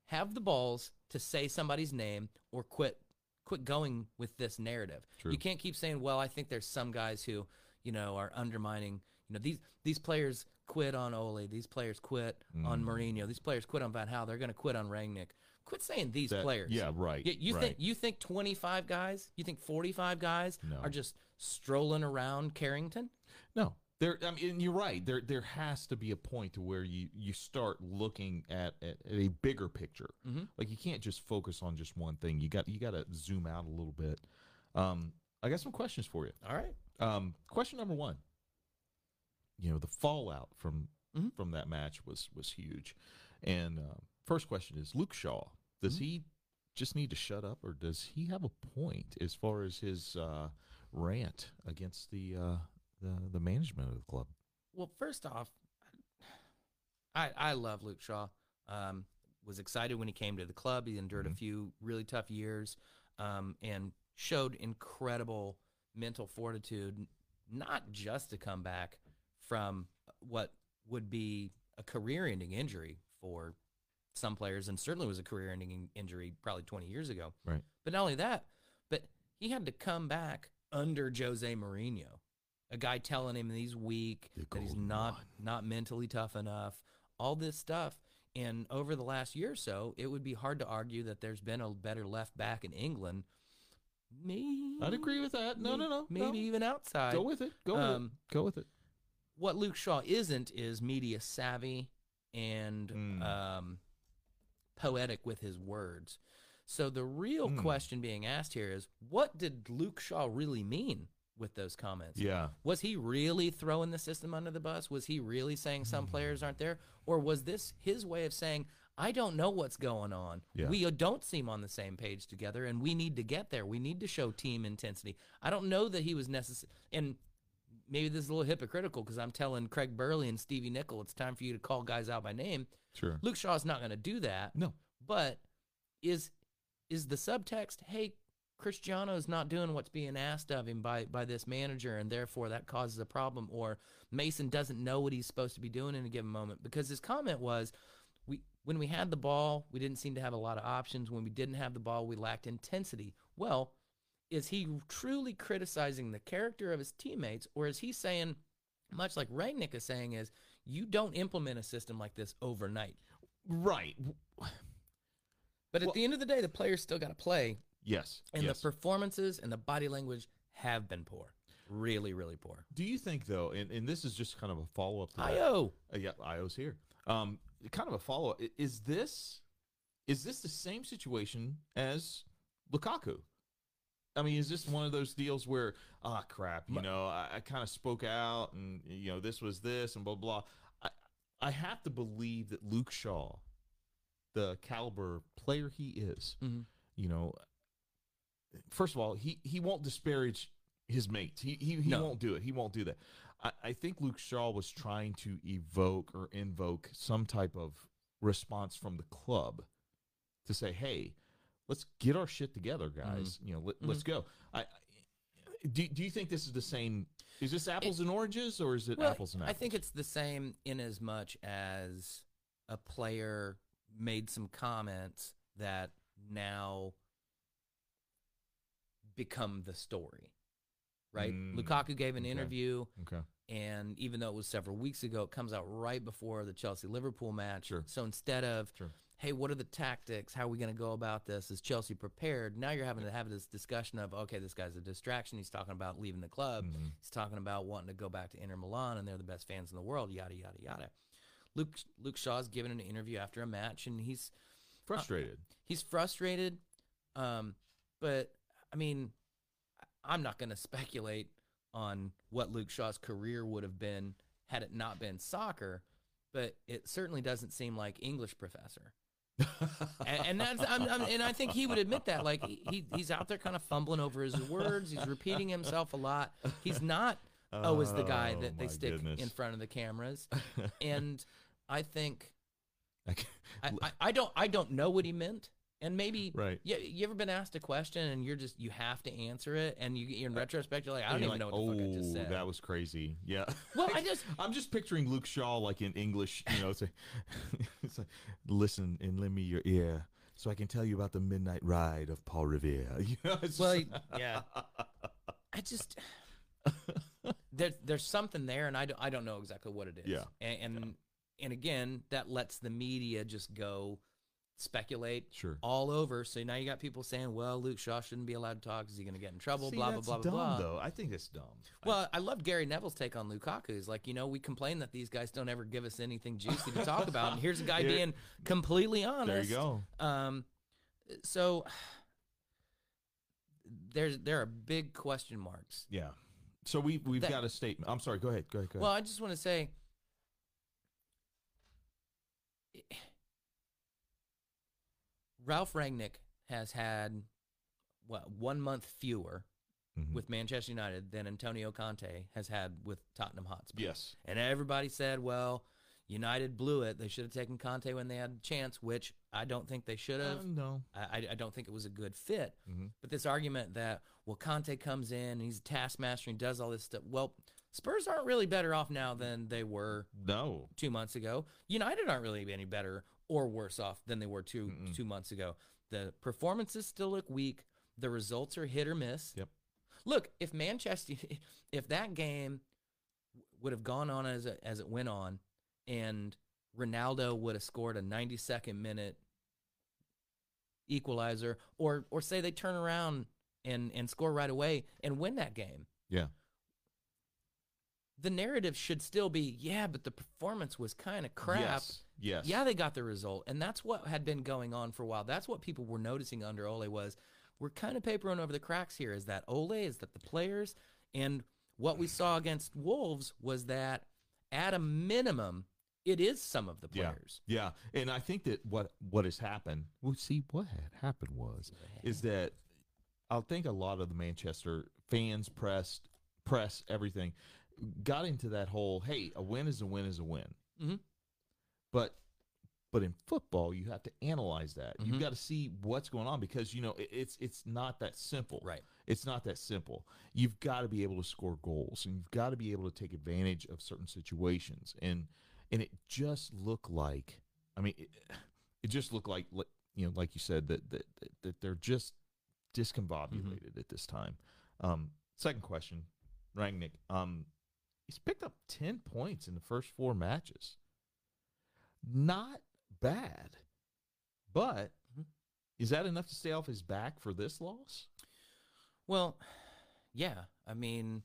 Have the balls to say somebody's name or quit quit going with this narrative. True. You can't keep saying, "Well, I think there's some guys who, you know, are undermining, you know, these these players quit on Ole, these players quit on Mm. Mourinho, these players quit on Van Gaal, they're going to quit on Rangnick." Quit saying these That- players. Yeah. Right. You, you right. think you think 25 guys, you think 45 guys No. are just strolling around Carrington? No, there. I mean, and you're right. There, there has to be a point to where you you start looking at, at, at a bigger picture. Mhm. Like you can't just focus on just one thing. You got you got to zoom out a little bit. Um, I got some questions for you. All right. Um, question number one. You know, the fallout from Mhm. from that match was was huge. And um, first question is Luke Shaw. Does Mhm. he just need to shut up, or does he have a point as far as his uh, rant against the uh, the the management of the club? Well, first off, I I love Luke Shaw. Um, was excited when he came to the club. He endured a Mhm. few really tough years, um, and showed incredible mental fortitude, not just to come back from what would be a career-ending injury for some players, and certainly was a career-ending injury probably 20 years ago. Right. But not only that, but he had to come back under Jose Mourinho, a guy telling him he's weak, that he's not one. not mentally tough enough, all this stuff. And over the last year or so, it would be hard to argue that there's been a better left back in England. Maybe I'd agree with that. No, no, no. Maybe no. even outside. Go with it. Go with Um, it. Go with it. What Luke Shaw isn't is media savvy and Mm. um, poetic with his words. So the real Mm. question being asked here is, what did Luke Shaw really mean with those comments? Yeah. Was he really throwing the system under the bus? Was he really saying some players aren't there? Or was this his way of saying, I don't know what's going on. Yeah. We don't seem on the same page together, and we need to get there. We need to show team intensity. I don't know that he was necessary. And maybe this is a little hypocritical because I'm telling Craig Burley and Stevie Nicol it's time for you to call guys out by name. Sure. Luke Shaw's not going to do that. No. But is is the subtext, hey, Cristiano's not doing what's being asked of him by by this manager, and therefore that causes a problem, or Mason doesn't know what he's supposed to be doing in a given moment? Because his comment was, we when we had the ball, we didn't seem to have a lot of options. When we didn't have the ball, we lacked intensity. Well, is he truly criticizing the character of his teammates, or is he saying, much like Rangnick is saying, is you don't implement a system like this overnight? Right. But at Well- the end of the day, the players still got to play, Yes. and yes. the performances and the body language have been poor, really, really poor. Do you think though, and, and this is just kind of a follow up to that. Io, Uh, yeah, Io's here. Um, kind of a follow up. Is this is this the same situation as Lukaku? I mean, is this one of those deals where ah crap, you know, I, I kind of spoke out and you know this was this and blah blah. I I have to believe that Luke Shaw, the caliber player he is, Mhm. you know, first of all, he he won't disparage his mates. He he, he No. won't do it. He won't do that. I, I think Luke Shaw was trying to evoke or invoke some type of response from the club to say, "Hey, let's get our shit together, guys. You know, let, let's go." I, do. Do you think this is the same? Is this apples and oranges, or is it well, apples and I think it's the same in as much as a player made some comments that now become the story, right? Mm, Lukaku gave an okay. interview. okay. And even though it was several weeks ago, it comes out right before the Chelsea Liverpool match. Sure. So instead of, Sure. Hey, what are the tactics? How are we going to go about this? Is Chelsea prepared? Now you're having to have this discussion of, okay, this guy's a distraction. He's talking about leaving the club. Mhm. He's talking about wanting to go back to Inter Milan and they're the best fans in the world, yada, yada, yada. Luke, Luke Shaw's given an interview after a match and he's Frustrated. he's frustrated. Um, but I mean, I'm not going to speculate on what Luke Shaw's career would have been had it not been soccer. But it certainly doesn't seem like English professor, and, and that's I'm, I'm, and I think he would admit that. Like he he's out there kind of fumbling over his words. He's repeating himself a lot. He's not always the guy Oh, that they stick goodness. in front of the cameras. And I think I, I, I don't I don't know what he meant, and maybe Right. Yeah, you ever been asked a question and you're just you have to answer it, and you in retrospect you're like I don't even you're know what the fuck I just "Oh, said. That was crazy. Yeah. Well, I just- I'm just picturing Luke Shaw like in English, you know, say, it's like, listen and lend me your ear so I can tell you about the midnight ride of Paul Revere. You know, well, yeah. I just there's there's something there, and I don't I don't know exactly what it is. Yeah. and and, and again that lets the media just go speculate Sure. all over. So now you got people saying, well, Luke Shaw shouldn't be allowed to talk. Is he going to get in trouble? See, blah blah blah dumb, blah though. I think it's dumb. Well, I loved Gary Neville's take on Lukaku. He's like, you know, we complain that these guys don't ever give us anything juicy to talk about, and here's a guy Here- being completely honest. there you go. Um, so there's there are big question marks. Yeah. So we we've That- got a statement. I'm sorry. Go ahead. Go ahead. Go ahead. Well, I just want to say, Ralph Rangnick has had what one month fewer Mhm. with Manchester United than Antonio Conte has had with Tottenham Hotspur. yes. And everybody said, well, United blew it. They should have taken Conte when they had a chance, which I don't think they should have. Uh, no. I, I- don't think it was a good fit. Mhm. But this argument that, well, Conte comes in and he's a taskmaster and he does all this stuff. Well, Spurs aren't really better off now than they were No. two months ago. United aren't really any better or worse off than they were 2 Mm-mm. two months ago. The performances still look weak. The results are hit or miss. Yep. Look, if Manchester, if that game would have gone on as it, as it went on, and Ronaldo would have scored a 92nd minute equalizer, or or say they turn around and and score right away and win that game, Yeah. The narrative should still be, yeah, but the performance was kind of crap. Yes. Yes. Yeah, they got the result, and that's what had been going on for a while. That's what people were noticing under Ole was we're kind of papering over the cracks here. Is that Ole? Is that the players? And what we saw against Wolves was that at a minimum, it is some of the players. Yeah, and I think that what what has happened. Well, see, what had happened was is that I think a lot of the Manchester fans, press, press, everything, got into that whole hey, a win is a win is a win. Mhm. But but in football, you have to analyze that. You've Mhm. got to see what's going on because you know it, it's it's not that simple. Right. It's not that simple. You've got to be able to score goals, and you've got to be able to take advantage of certain situations. And and it just looked like, I mean, it, it just looked like, like, you know, like you said that that that, that they're just discombobulated at this time. Um, second question, Rangnick. Um, he's picked up ten points in the first four matches. Not bad, but is that enough to stay off his back for this loss? Well, yeah. I mean,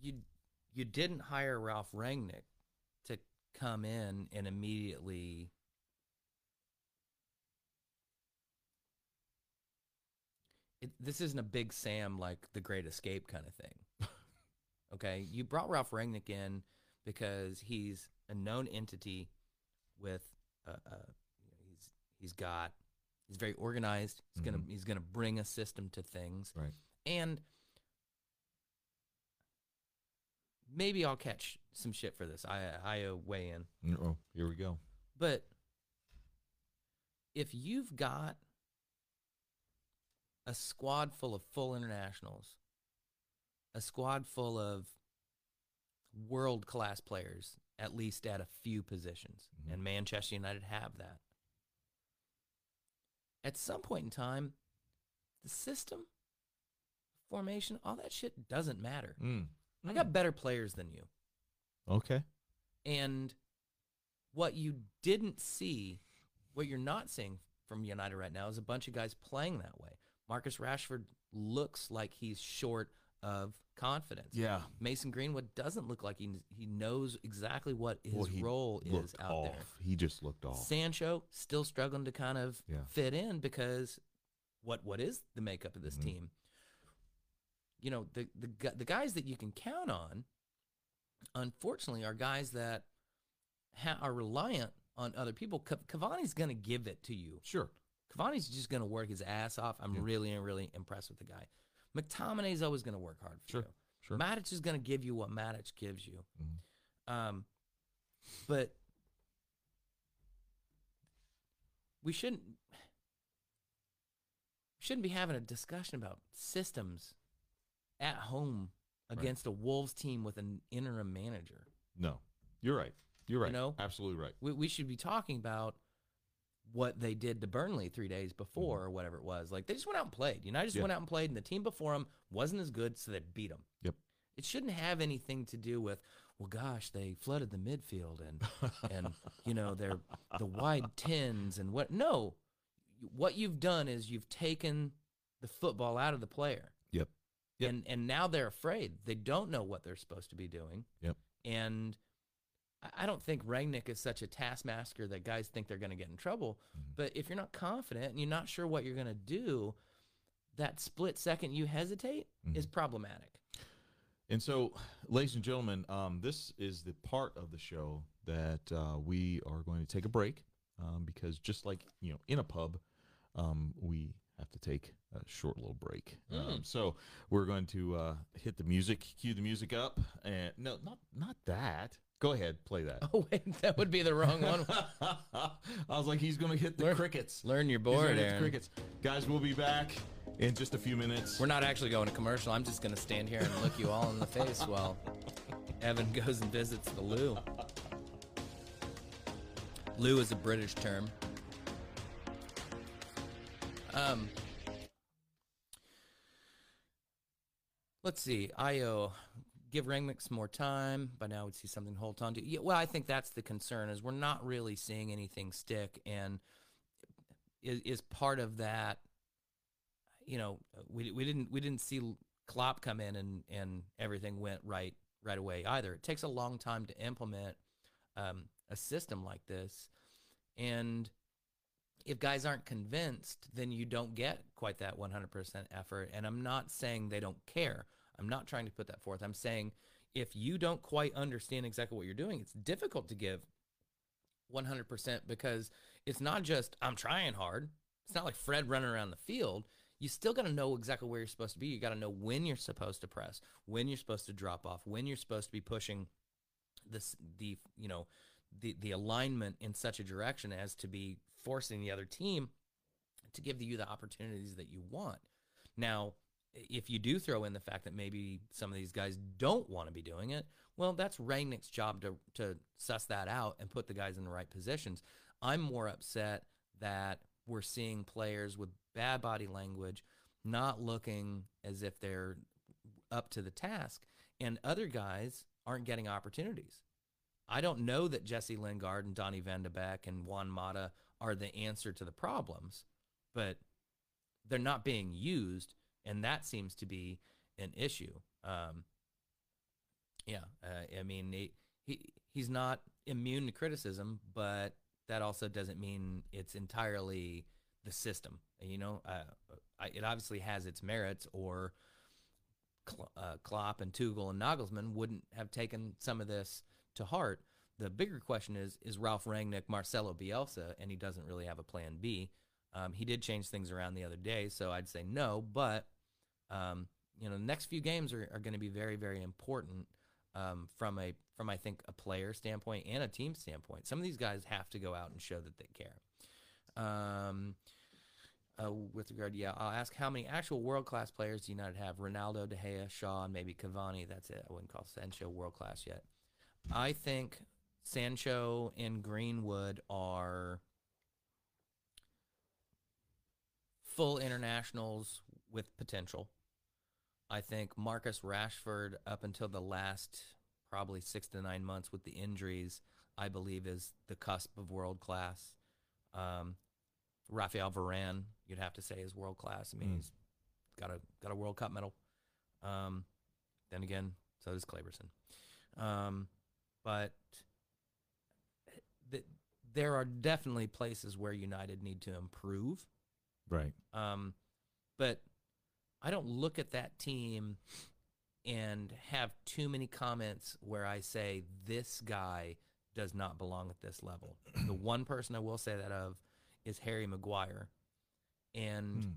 you you didn't hire Ralph Rangnick to come in and immediately it, this isn't a big Sam like the Great Escape kind of thing. Okay, you brought Ralph Rangnick in because he's a known entity with uh, uh, you know, he's he's got he's very organized. He's gonna he's gonna bring a system to things, Right. and maybe I'll catch some shit for this. I I weigh in. Oh, here we go. But if you've got a squad full of full internationals, a squad full of world class players, at least at a few positions, Mhm. and Manchester United have that. At some point in time, the system, formation, all that shit doesn't matter. Mm. I got better players than you. Okay. And what you didn't see, what you're not seeing from United right now is a bunch of guys playing that way. Marcus Rashford looks like he's short of confidence. Yeah. Mason Greenwood doesn't look like he he knows exactly what his Well, role is out off. there. He just looked off. Sancho still struggling to kind of Yeah. fit in because what what is the makeup of this Mhm. team? You know, the the the guys that you can count on, unfortunately, are guys that ha- are reliant on other people. Ca- Cavani's going to give it to you. Sure. Cavani's just going to work his ass off. I'm Yeah. really, really impressed with the guy. McTominay's always going to work hard for Sure. you. Sure. Matic is going to give you what Matic gives you. Mhm. Um, but we shouldn't we shouldn't be having a discussion about systems at home Right. against a Wolves team with an interim manager. No. You're right. You're right. know? Absolutely right. We, we should be talking about what they did to Burnley three days before or whatever it was. Like they just went out and played. United just Mm-hmm. Yeah. went out and played, and the team before them wasn't as good, so they beat them. Yep. It shouldn't have anything to do with, well, gosh, they flooded the midfield and and you know they're the wide tens and what. No, what you've done is you've taken the football out of the player. Yep. Yep. And and now they're afraid. They don't know what they're supposed to be doing. Yep. And I- don't think Rangnick is such a taskmaster that guys think they're going to get in trouble. Mhm. But if you're not confident and you're not sure what you're going to do, that split second you hesitate is Mhm. problematic. And so, ladies and gentlemen, um, this is the part of the show that uh, we are going to take a break um, because just like you know, in a pub, um, we have to take a short little break. Um, Mm. so we're going to uh, hit the music, cue the music up, and no, not not that. Go ahead, play that. Oh wait, that would be the wrong one. I was like, he's going to hit the Learn- crickets. Learn your He's gonna board, hit the crickets. Guys, we'll be back in just a few minutes. We're not actually going to commercial. I'm just going to stand here and look you all in the face while Evan goes and visits the loo. Loo is a British term. Um, let's see. I uh, give Rangnick more time. By now, we'd see something to hold on to. Yeah, well, I think that's the concern is we're not really seeing anything stick, and is, is part of that. You know, we we didn't we didn't see Klopp come in and and everything went right right away either. It takes a long time to implement um, a system like this, and if guys aren't convinced, then you don't get quite that 100% effort. And I'm not saying they don't care. I'm not trying to put that forth. I'm saying if you don't quite understand exactly what you're doing, it's difficult to give 100% because it's not just I'm trying hard. It's not like Fred running around the field. you still got to know exactly where you're supposed to be. You got to know when you're supposed to press, when you're supposed to drop off, when you're supposed to be pushing this the you know the the alignment in such a direction as to be forcing the other team to give you the opportunities that you want. Now, if you do throw in the fact that maybe some of these guys don't want to be doing it, well, that's Rangnick's job to to suss that out and put the guys in the right positions. I'm more upset that we're seeing players with bad body language not looking as if they're up to the task, and other guys aren't getting opportunities. I don't know that Jesse Lingard and Donny Van de Beek and Juan Mata are the answer to the problems, but they're not being used, and that seems to be an issue. Um, yeah, uh, I mean, he, he he's not immune to criticism, but that also doesn't mean it's entirely the system. You know, uh, I, it obviously has its merits, or uh, Klopp and Tuchel and Nagelsmann wouldn't have taken some of this to heart. The bigger question is: Is Ralph Rangnick Marcelo Bielsa, and he doesn't really have a plan B? Um, he did change things around the other day, so I'd say no. But um, you know, the next few games are, are going to be very, very important um, from a from I think a player standpoint and a team standpoint. Some of these guys have to go out and show that they care. Um, uh, with regard, yeah, I'll ask how many actual world class players do United have? Ronaldo, De Gea, Shaw, and maybe Cavani. That's it. I wouldn't call Sancho world class yet. I think Sancho and Greenwood are full internationals with potential. I think Marcus Rashford, up until the last probably six to nine months with the injuries, I believe is the cusp of world class. Um, Rafael Varane, you'd have to say, is world class. I mean, Mm. he's got a got a World Cup medal. Um, then again, so does Kleberson. Um, but th- there are definitely places where United need to improve. Right. Um, but I don't look at that team and have too many comments where I say this guy does not belong at this level. the one person I will say that of is Harry Maguire, and Mm.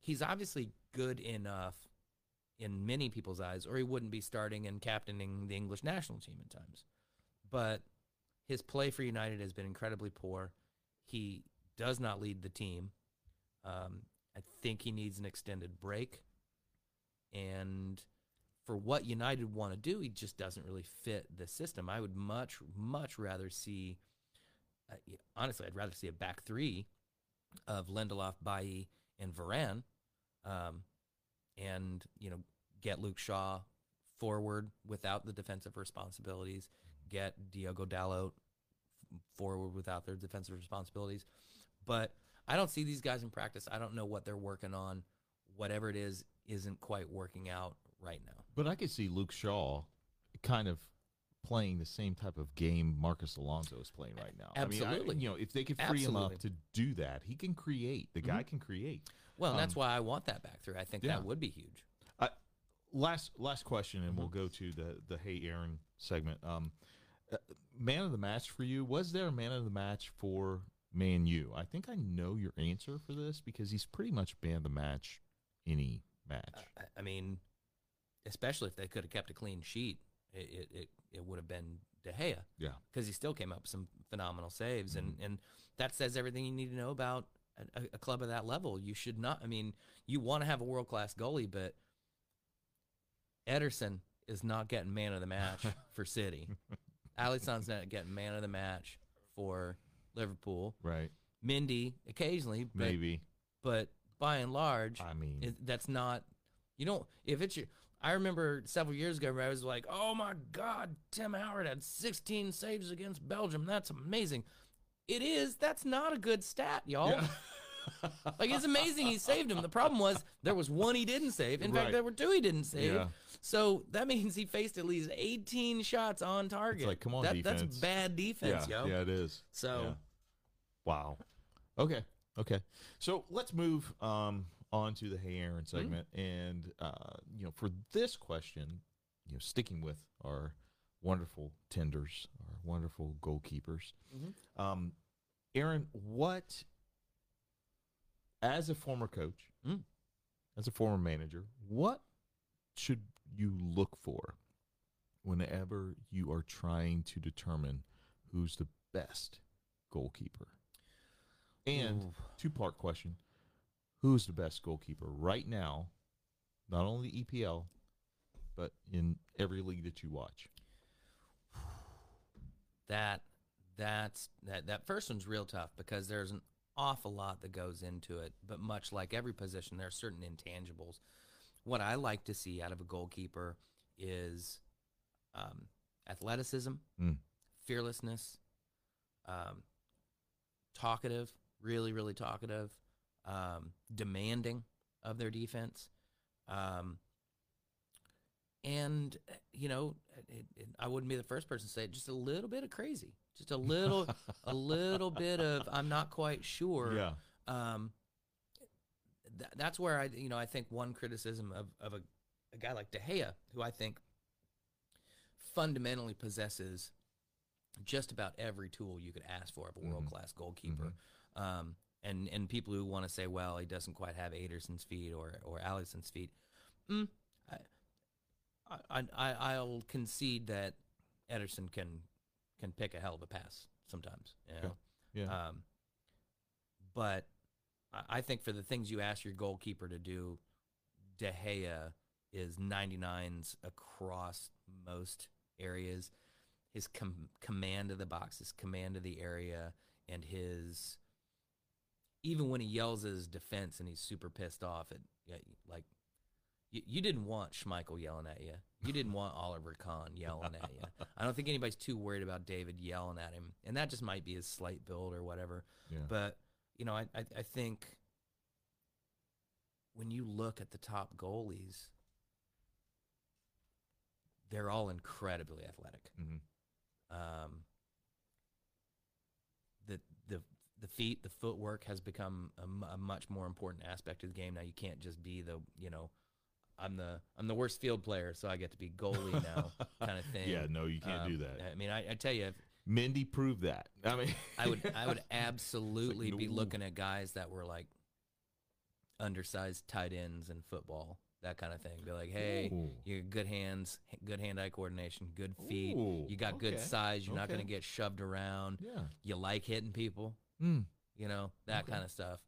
he's obviously good enough in many people's eyes, or he wouldn't be starting and captaining the English national team at times. But his play for United has been incredibly poor. He does not lead the team. Um, I think he needs an extended break. And for what United want to do, he just doesn't really fit the system. I would much, much rather see, uh, honestly, I'd rather see a back three of Lindelof, Bailly, and Varane, um, and you know get Luke Shaw forward without the defensive responsibilities, get Diogo Dalot forward without their defensive responsibilities. But I don't see these guys in practice. I don't know what they're working on. Whatever it is, isn't quite working out right now. But I could see Luke Shaw kind of playing the same type of game Marcos Alonso is playing right now. I mean, Absolutely. I, you know, if they could free him up to do that, he can create. The guy can create. Well, and that's Um, why I want that back three. I think yeah. that would be huge. Uh, last last question, and Mm-hmm. we'll go to the the Hey Aaron segment. Um, uh, man of the match for you? Was there a man of the match for Man U? I think I know your answer for this because he's pretty much man of the match any match. I, I mean, especially if they could have kept a clean sheet, it it, it, would have been De Gea yeah, because he still came up with some phenomenal saves, and mm-hmm. and that says everything you need to know about a, a- a club of that level. You should not. I mean, you want to have a world class goalie, but Ederson is not getting man of the match for City. Alisson's not getting man of the match for Liverpool. right. Mendy occasionally, but, Maybe. but by and large, I mean, it, that's not you don't if it's your I remember several years ago where I was like, "Oh my God, Tim Howard had 16 saves against Belgium. That's amazing." It is. That's not a good stat, y'all. like it's amazing he saved him. The problem was there was one he didn't save. In Right. fact, there were two he didn't save. Yeah. So that means he faced at least 18 shots on target. like, come on, that, That's bad defense, yeah, yo. yeah, it is. So Yeah. Wow. Okay. Okay. So let's move um, on to the Hey Aaron Mm-hmm. segment, and uh, you know, for this question, you know, sticking with our wonderful tenders, our wonderful goalkeepers, Mhm. um, Aaron, what as a former coach, Mm. as a former manager, what should you look for whenever you are trying to determine who's the best goalkeeper? And two part question. Who's the best goalkeeper? Right now, not only EPL, but in every league that you watch? that that's that that first one's real tough because there's an awful lot that goes into it. But much like every position there are certain intangibles. What i like to see out of a goalkeeper is um, athleticism Mm. fearlessness um, talkative really really talkative um, demanding of their defense um, and you know it, it, i wouldn't be the first person to say it just a little bit of crazy just a little a little bit of i'm not quite sure Yeah. um th- that's where i you know i think one criticism of, of a, a guy like de Gea, who i think fundamentally possesses just about every tool you could ask for of a Mhm. world class goalkeeper um and and people who want to say well he doesn't quite have Ederson's feet or or Alisson's feet mm, I, I I I'll concede that Ederson can can pick a hell of a pass sometimes you Okay. know? Yeah. Um, but I- I think for the things you ask your goalkeeper to do, De Gea is 99s across most areas. His com- command of the box, his command of the area, and his even when he yells at his defense and he's super pissed off, yeah, like you, you didn't want Schmeichel yelling at you. You didn't want Oliver Kahn yelling at you. I don't think anybody's too worried about David yelling at him, and that just might be his slight build or whatever. yeah. But you know, I, I I think when you look at the top goalies, they're all incredibly athletic. Mhm. Um, the the feet, the footwork has become a, a much more important aspect of the game now. You can't just be the you know, I'm the I'm the worst field player, so I get to be goalie now kind of thing. Yeah, no, you can't Um, do that. I mean, I, I tell you, if, Mendy proved that. I mean, I would I would absolutely be no. looking at guys that were like undersized tight ends in football, that kind of thing. Be like, hey, Ooh. you got good hands, good hand-eye coordination, good feet. Ooh, you got good size. You're not going to get shoved around. Yeah. You like hitting people, Mm. you know that Okay. kind of stuff.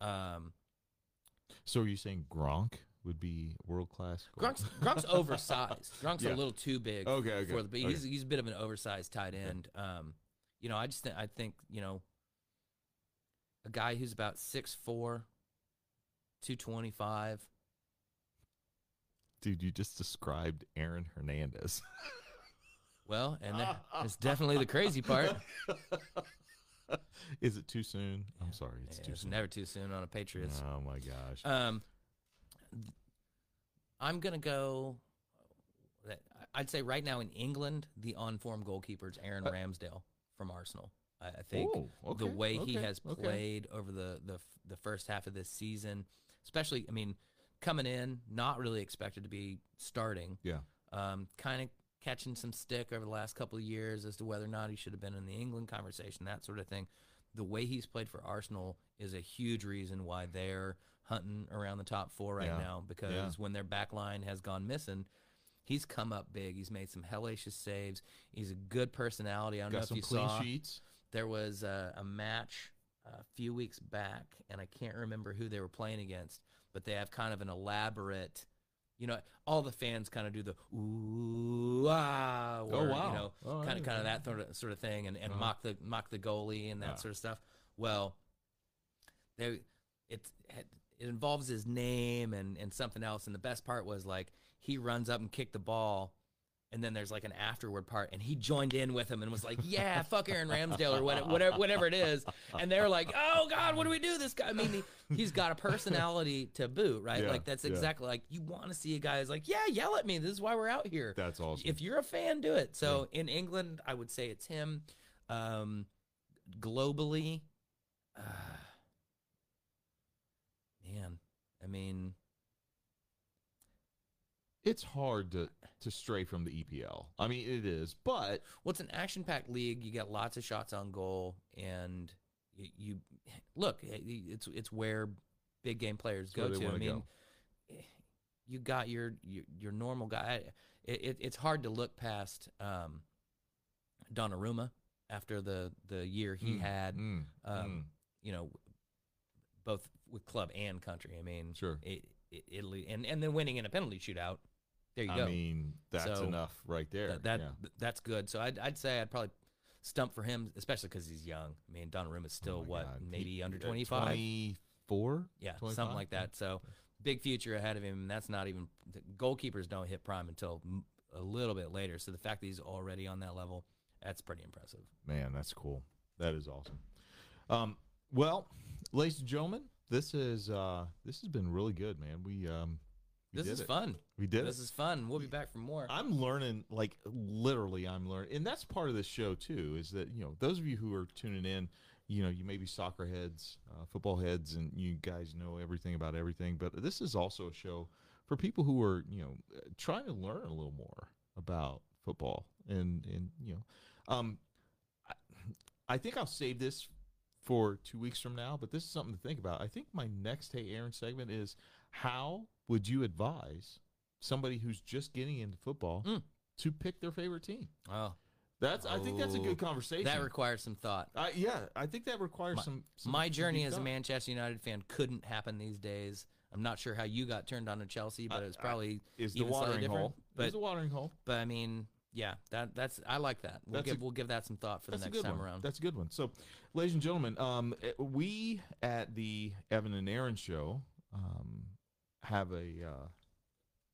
Um, So are you saying Gronk would be world class? Gronk's, Gronk's oversized. Gronk's Yeah. a little too big. Okay, okay, For the, but okay. he's he's a bit of an oversized tight end. Um, you know, I just think I think you know a guy who's about 6'4", 225. Dude, you just described Aaron Hernandez. Well, and that is definitely the crazy part. Is it too soon? I'm sorry, it's Yeah, too it's soon. never too soon on a Patriots. Oh my gosh. Um, I'm gonna go. I'd say right now in England, the on-form goalkeeper is Aaron Uh, Ramsdale from Arsenal. I, I think Oh, the okay, way he okay, has okay. played over the, the the first half of this season, especially, I mean, coming in, not really expected to be starting. Yeah. Um, kind of catching some stick over the last couple of years as to whether or not he should have been in the England conversation, that sort of thing. The way he's played for Arsenal is a huge reason why they're hunting around the top four right Yeah, now because yeah. when their back line has gone missing, he's come up big. He's made some hellacious saves. He's a good personality. I don't know Got if some you clean saw sheets. there was a, a match a few weeks back, and I can't remember who they were playing against, but they have kind of an elaborate, you know, all the fans kind of do the ooh ah, Oh, wow. you know, Oh, kind of kind of that sort of sort of thing, and, and Uh-huh. mock the mock the goalie and that sort of stuff. Well, they it it involves his name and and something else, and the best part was like he runs up and kicked the ball. And then there's like an afterward part, and he joined in with him and was like, "Yeah, fuck Aaron Ramsdale or whatever, whatever, whatever it is." And they're like, "Oh God, what do we do? This guy." I mean, he, he's got a personality to boot, right? Yeah, like that's yeah. exactly like you want to see a guy who's like, "Yeah, yell at me. This is why we're out here." That's awesome. If you're a fan, do it. So in England, I would say it's him. Um, globally, uh, man, I mean, it's hard to to stray from the EPL. I mean, it is, but well, it's an action-packed league. You get lots of shots on goal, and you, you look. It's it's where big game players go to. I mean, go. you got your your, your normal guy. It, it, it's hard to look past um, Donnarumma after the the year he Mm, had. mm, Um, mm. You know, both with club and country. I mean, Sure. it, Italy and and then winning in a penalty shootout. There you I go. mean, that's So, enough right there. That, that yeah. that's good. So I'd I'd say I'd probably stump for him, especially because he's young. I mean, Donnarumma's still Oh my what, God. maybe He- under uh, twenty five. 24? Yeah, 25? something like that. So big future ahead of him. And that's not even the goalkeepers don't hit prime until a little bit later. So the fact that he's already on that level, that's pretty impressive. Man, that's cool. That is awesome. Um, well, ladies and gentlemen, this is uh, this has been really good, man. We um, we This is it. fun. We did This it. is fun. We'll be back for more. I'm learning, like literally, I'm learning, and that's part of this show too. Is that you know those of you who are tuning in, you know, you may be soccer heads, uh, football heads, and you guys know everything about everything. But this is also a show for people who are you know trying to learn a little more about football, and and you know, um, I, I think I'll save this for two weeks from now. But this is something to think about. I think my next Hey Aaron segment is how would you advise somebody who's just getting into football Mm. to pick their favorite team? oh, That's I think that's a Oh, good conversation. that requires some thought. uh, yeah, I think that requires My- some, some My journey as a. Manchester United fan couldn't happen these days. I'm not sure how you got turned on to Chelsea, but I- it's I- probably is the watering hole. but- the watering hole. But I mean, yeah, that that's I like that. We'll That's a- give we'll give that some thought for the a next time one. around. That's a good one. So, ladies and gentlemen, um, eh, we at the Evan and Aaron show um, have a uh,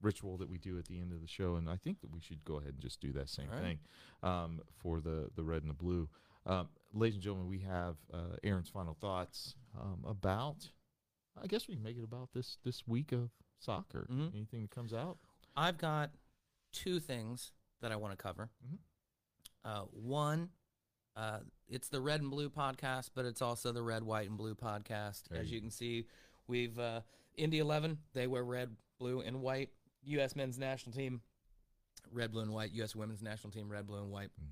ritual that we do at the end of the show, and I think that we should go ahead and just do that same right. thing um, for the the red and the blue. Um, ladies and gentlemen, we have uh, Aaron's final thoughts um, about. I guess we can make it about this this week of soccer. Mhm. Anything that comes out. I've got two things that I want to cover. Mhm. Uh, one, uh, it's the Red and Blue podcast, but it's also the Red, White, and Blue podcast. There As you- you can see, we've uh, Indy 11, they wear red, blue, and white. U.S. men's national team, red, blue, and white. U.S. women's national team, red, blue, and white. Mm.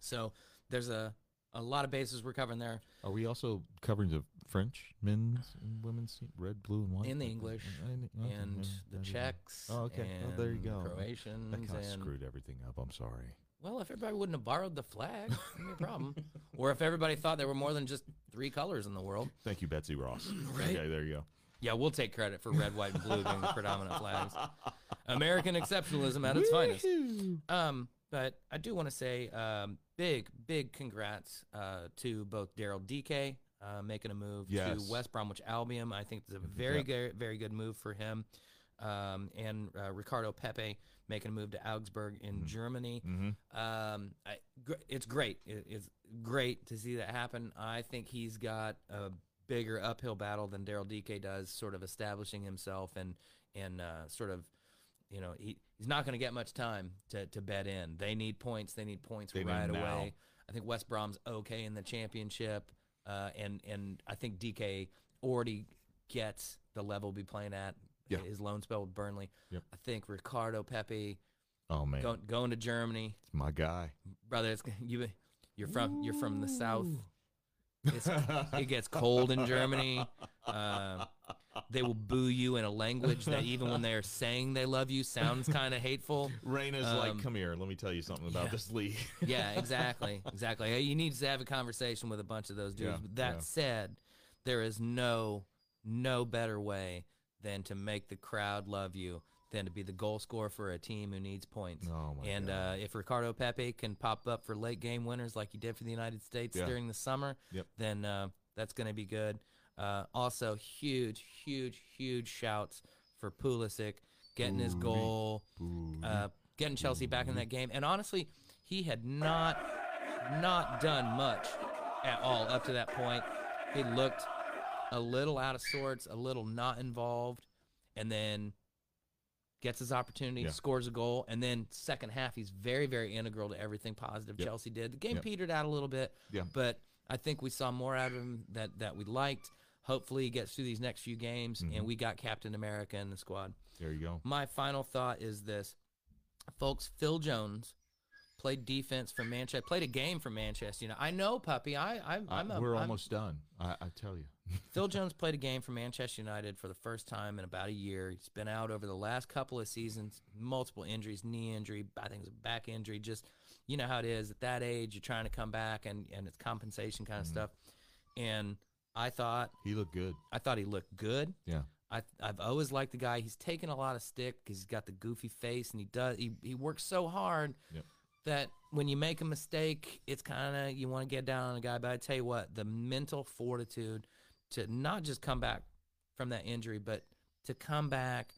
So there's a, a lot of bases we're covering there. Are we also covering the French men's and women's team, red, blue, and white? In the English And, and the. Czechs. Oh, okay. Oh, there you go. Croatians. That kind of screwed everything up. I'm sorry. Well, if everybody wouldn't have borrowed the flag, a problem. or if everybody thought there were more than just three colors in the world. Thank you, Betsy Ross. Right. Okay, there you go. Yeah, we'll take credit for red, white, and blue being the predominant flags. American exceptionalism at its finest. Um, but I do want to say um, big, big congrats uh, to both Daryl Dike uh, making a move Yes. to West Bromwich Albion. I think it's a very, Pep. good, very good move for him. Um, and uh, Ricardo Pepi making a move to Augsburg in Mhm. Germany. Mhm. Um, I, gr- it's great. It, it's great to see that happen. I think he's got a bigger uphill battle than Daryl Dike does, sort of establishing himself and and uh, sort of, you know, he, he's not going to get much time to to bet in. They need points. They need points They right now. away. I think West Brom's okay in the championship, uh, and and I think Dike already gets the level be playing at. Yeah. His loan spell with Burnley. Yep. I think Ricardo Pepi Oh man, going going to Germany it's my guy. brother. It's, you you're from you're from the south. It gets cold in Germany. Uh, they will boo you in a language that even when they're saying they love you sounds kind of hateful. Raina's Um, like, come here, let me tell you something about yeah. this league. Yeah, exactly, exactly. You need to have a conversation with a bunch of those dudes. Yeah, But that yeah. said, there is no no better way than to make the crowd love you than to be the goal scorer for a team who needs points. oh my And God. uh, if Ricardo Pepi can pop up for late game winners like he did for the United States Yeah. during the summer, Yep. then uh, that's going to be good. Uh, also, huge, huge, huge shouts for Pulisic getting his goal, uh, getting Chelsea back in that game. And honestly, he had not not done much at all up to that point. He looked a little out of sorts, a little not involved, and then gets his opportunity, Yeah. scores a goal, and then second half he's very, very integral to everything positive Yep. Chelsea did. The game Yep. petered out a little bit, Yeah. but I think we saw more out of him that that we liked. Hopefully, he gets through these next few games, Mhm. and we got Captain America in the squad. there you go. My final thought is this, folks: Phil Jones played defense for Manchester, played a game for Manchester. You know, I know, puppy. I, I I'm a, we're I'm- almost done. I, I tell you. Phil Jones played a game for Manchester United for the first time in about a year. He's been out over the last couple of seasons, multiple injuries, knee injury, I think it was a back injury. Just you know how it is at that age, you're trying to come back and and it's compensation kind of mm-hmm. stuff. And I thought He looked good. I thought he looked good. Yeah. I, I've always liked the guy. He's taken a lot of stick because he's got the goofy face and he does he, he works so hard Yep. that when you make a mistake, it's kind of you want to get down on the guy. But I tell you what, the mental fortitude to not just come back from that injury, but to come back,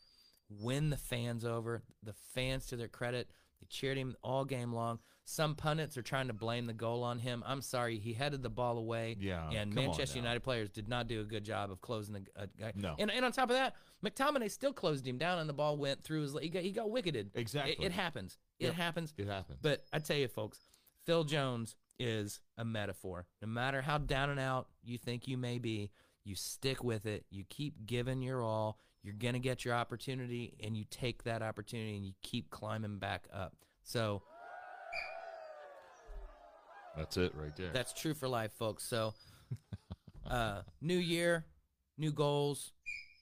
win the fans over. The fans, to their credit, they cheered him all game long. Some pundits are trying to blame the goal on him. I'm sorry, he headed the ball away. Yeah, and Manchester. United players did not do a good job of closing the uh, guy. No. and, and on top of that, McTominay still closed him down, and the ball went through his. leg. He got, he got wicketed. Exactly. It, it happens. It Yep. happens. It happened. But I tell you, folks, Phil Jones is a metaphor. No matter how down and out you think you may be, you stick with it. You keep giving your all. You're going to get your opportunity, and you take that opportunity and you keep climbing back up. So That's it right there. that's true for life, folks. So, uh, new year, new goals,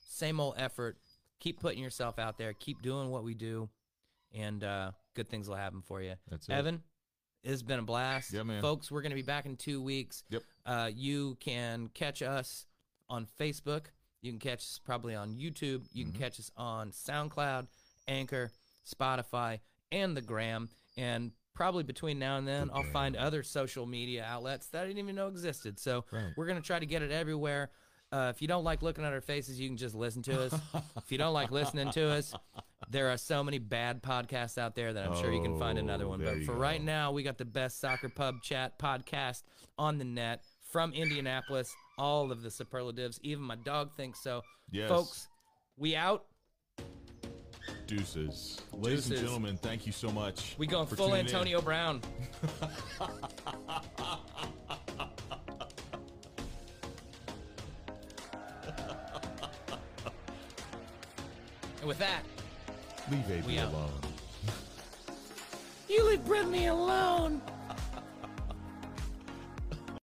same old effort. Keep putting yourself out there. Keep doing what we do, and uh, good things will happen for you. That's it. Evan, it's been a blast. Yeah, man. Folks, we're going to be back in two weeks. Yep. Uh, you can catch us on Facebook. You can catch us probably on YouTube. You Mm-hmm. can catch us on SoundCloud, Anchor, Spotify, and the Gram. And probably between now and then, I'll find other social media outlets that I didn't even know existed. So Right. we're going to try to get it everywhere. Uh, if you don't like looking at our faces, you can just listen to us. if you don't like listening to us, there are so many bad podcasts out there that I'm sure you can find another oh, one. there But for go. right now, we got the best soccer pub chat podcast on the net from Indianapolis. All of the superlatives, even my dog thinks so. Yes. Folks, we out. Deuces. Ladies and gentlemen, thank you so much. We going full tuning in. Antonio Brown. and with that, Leave AB alone. you leave Britney alone.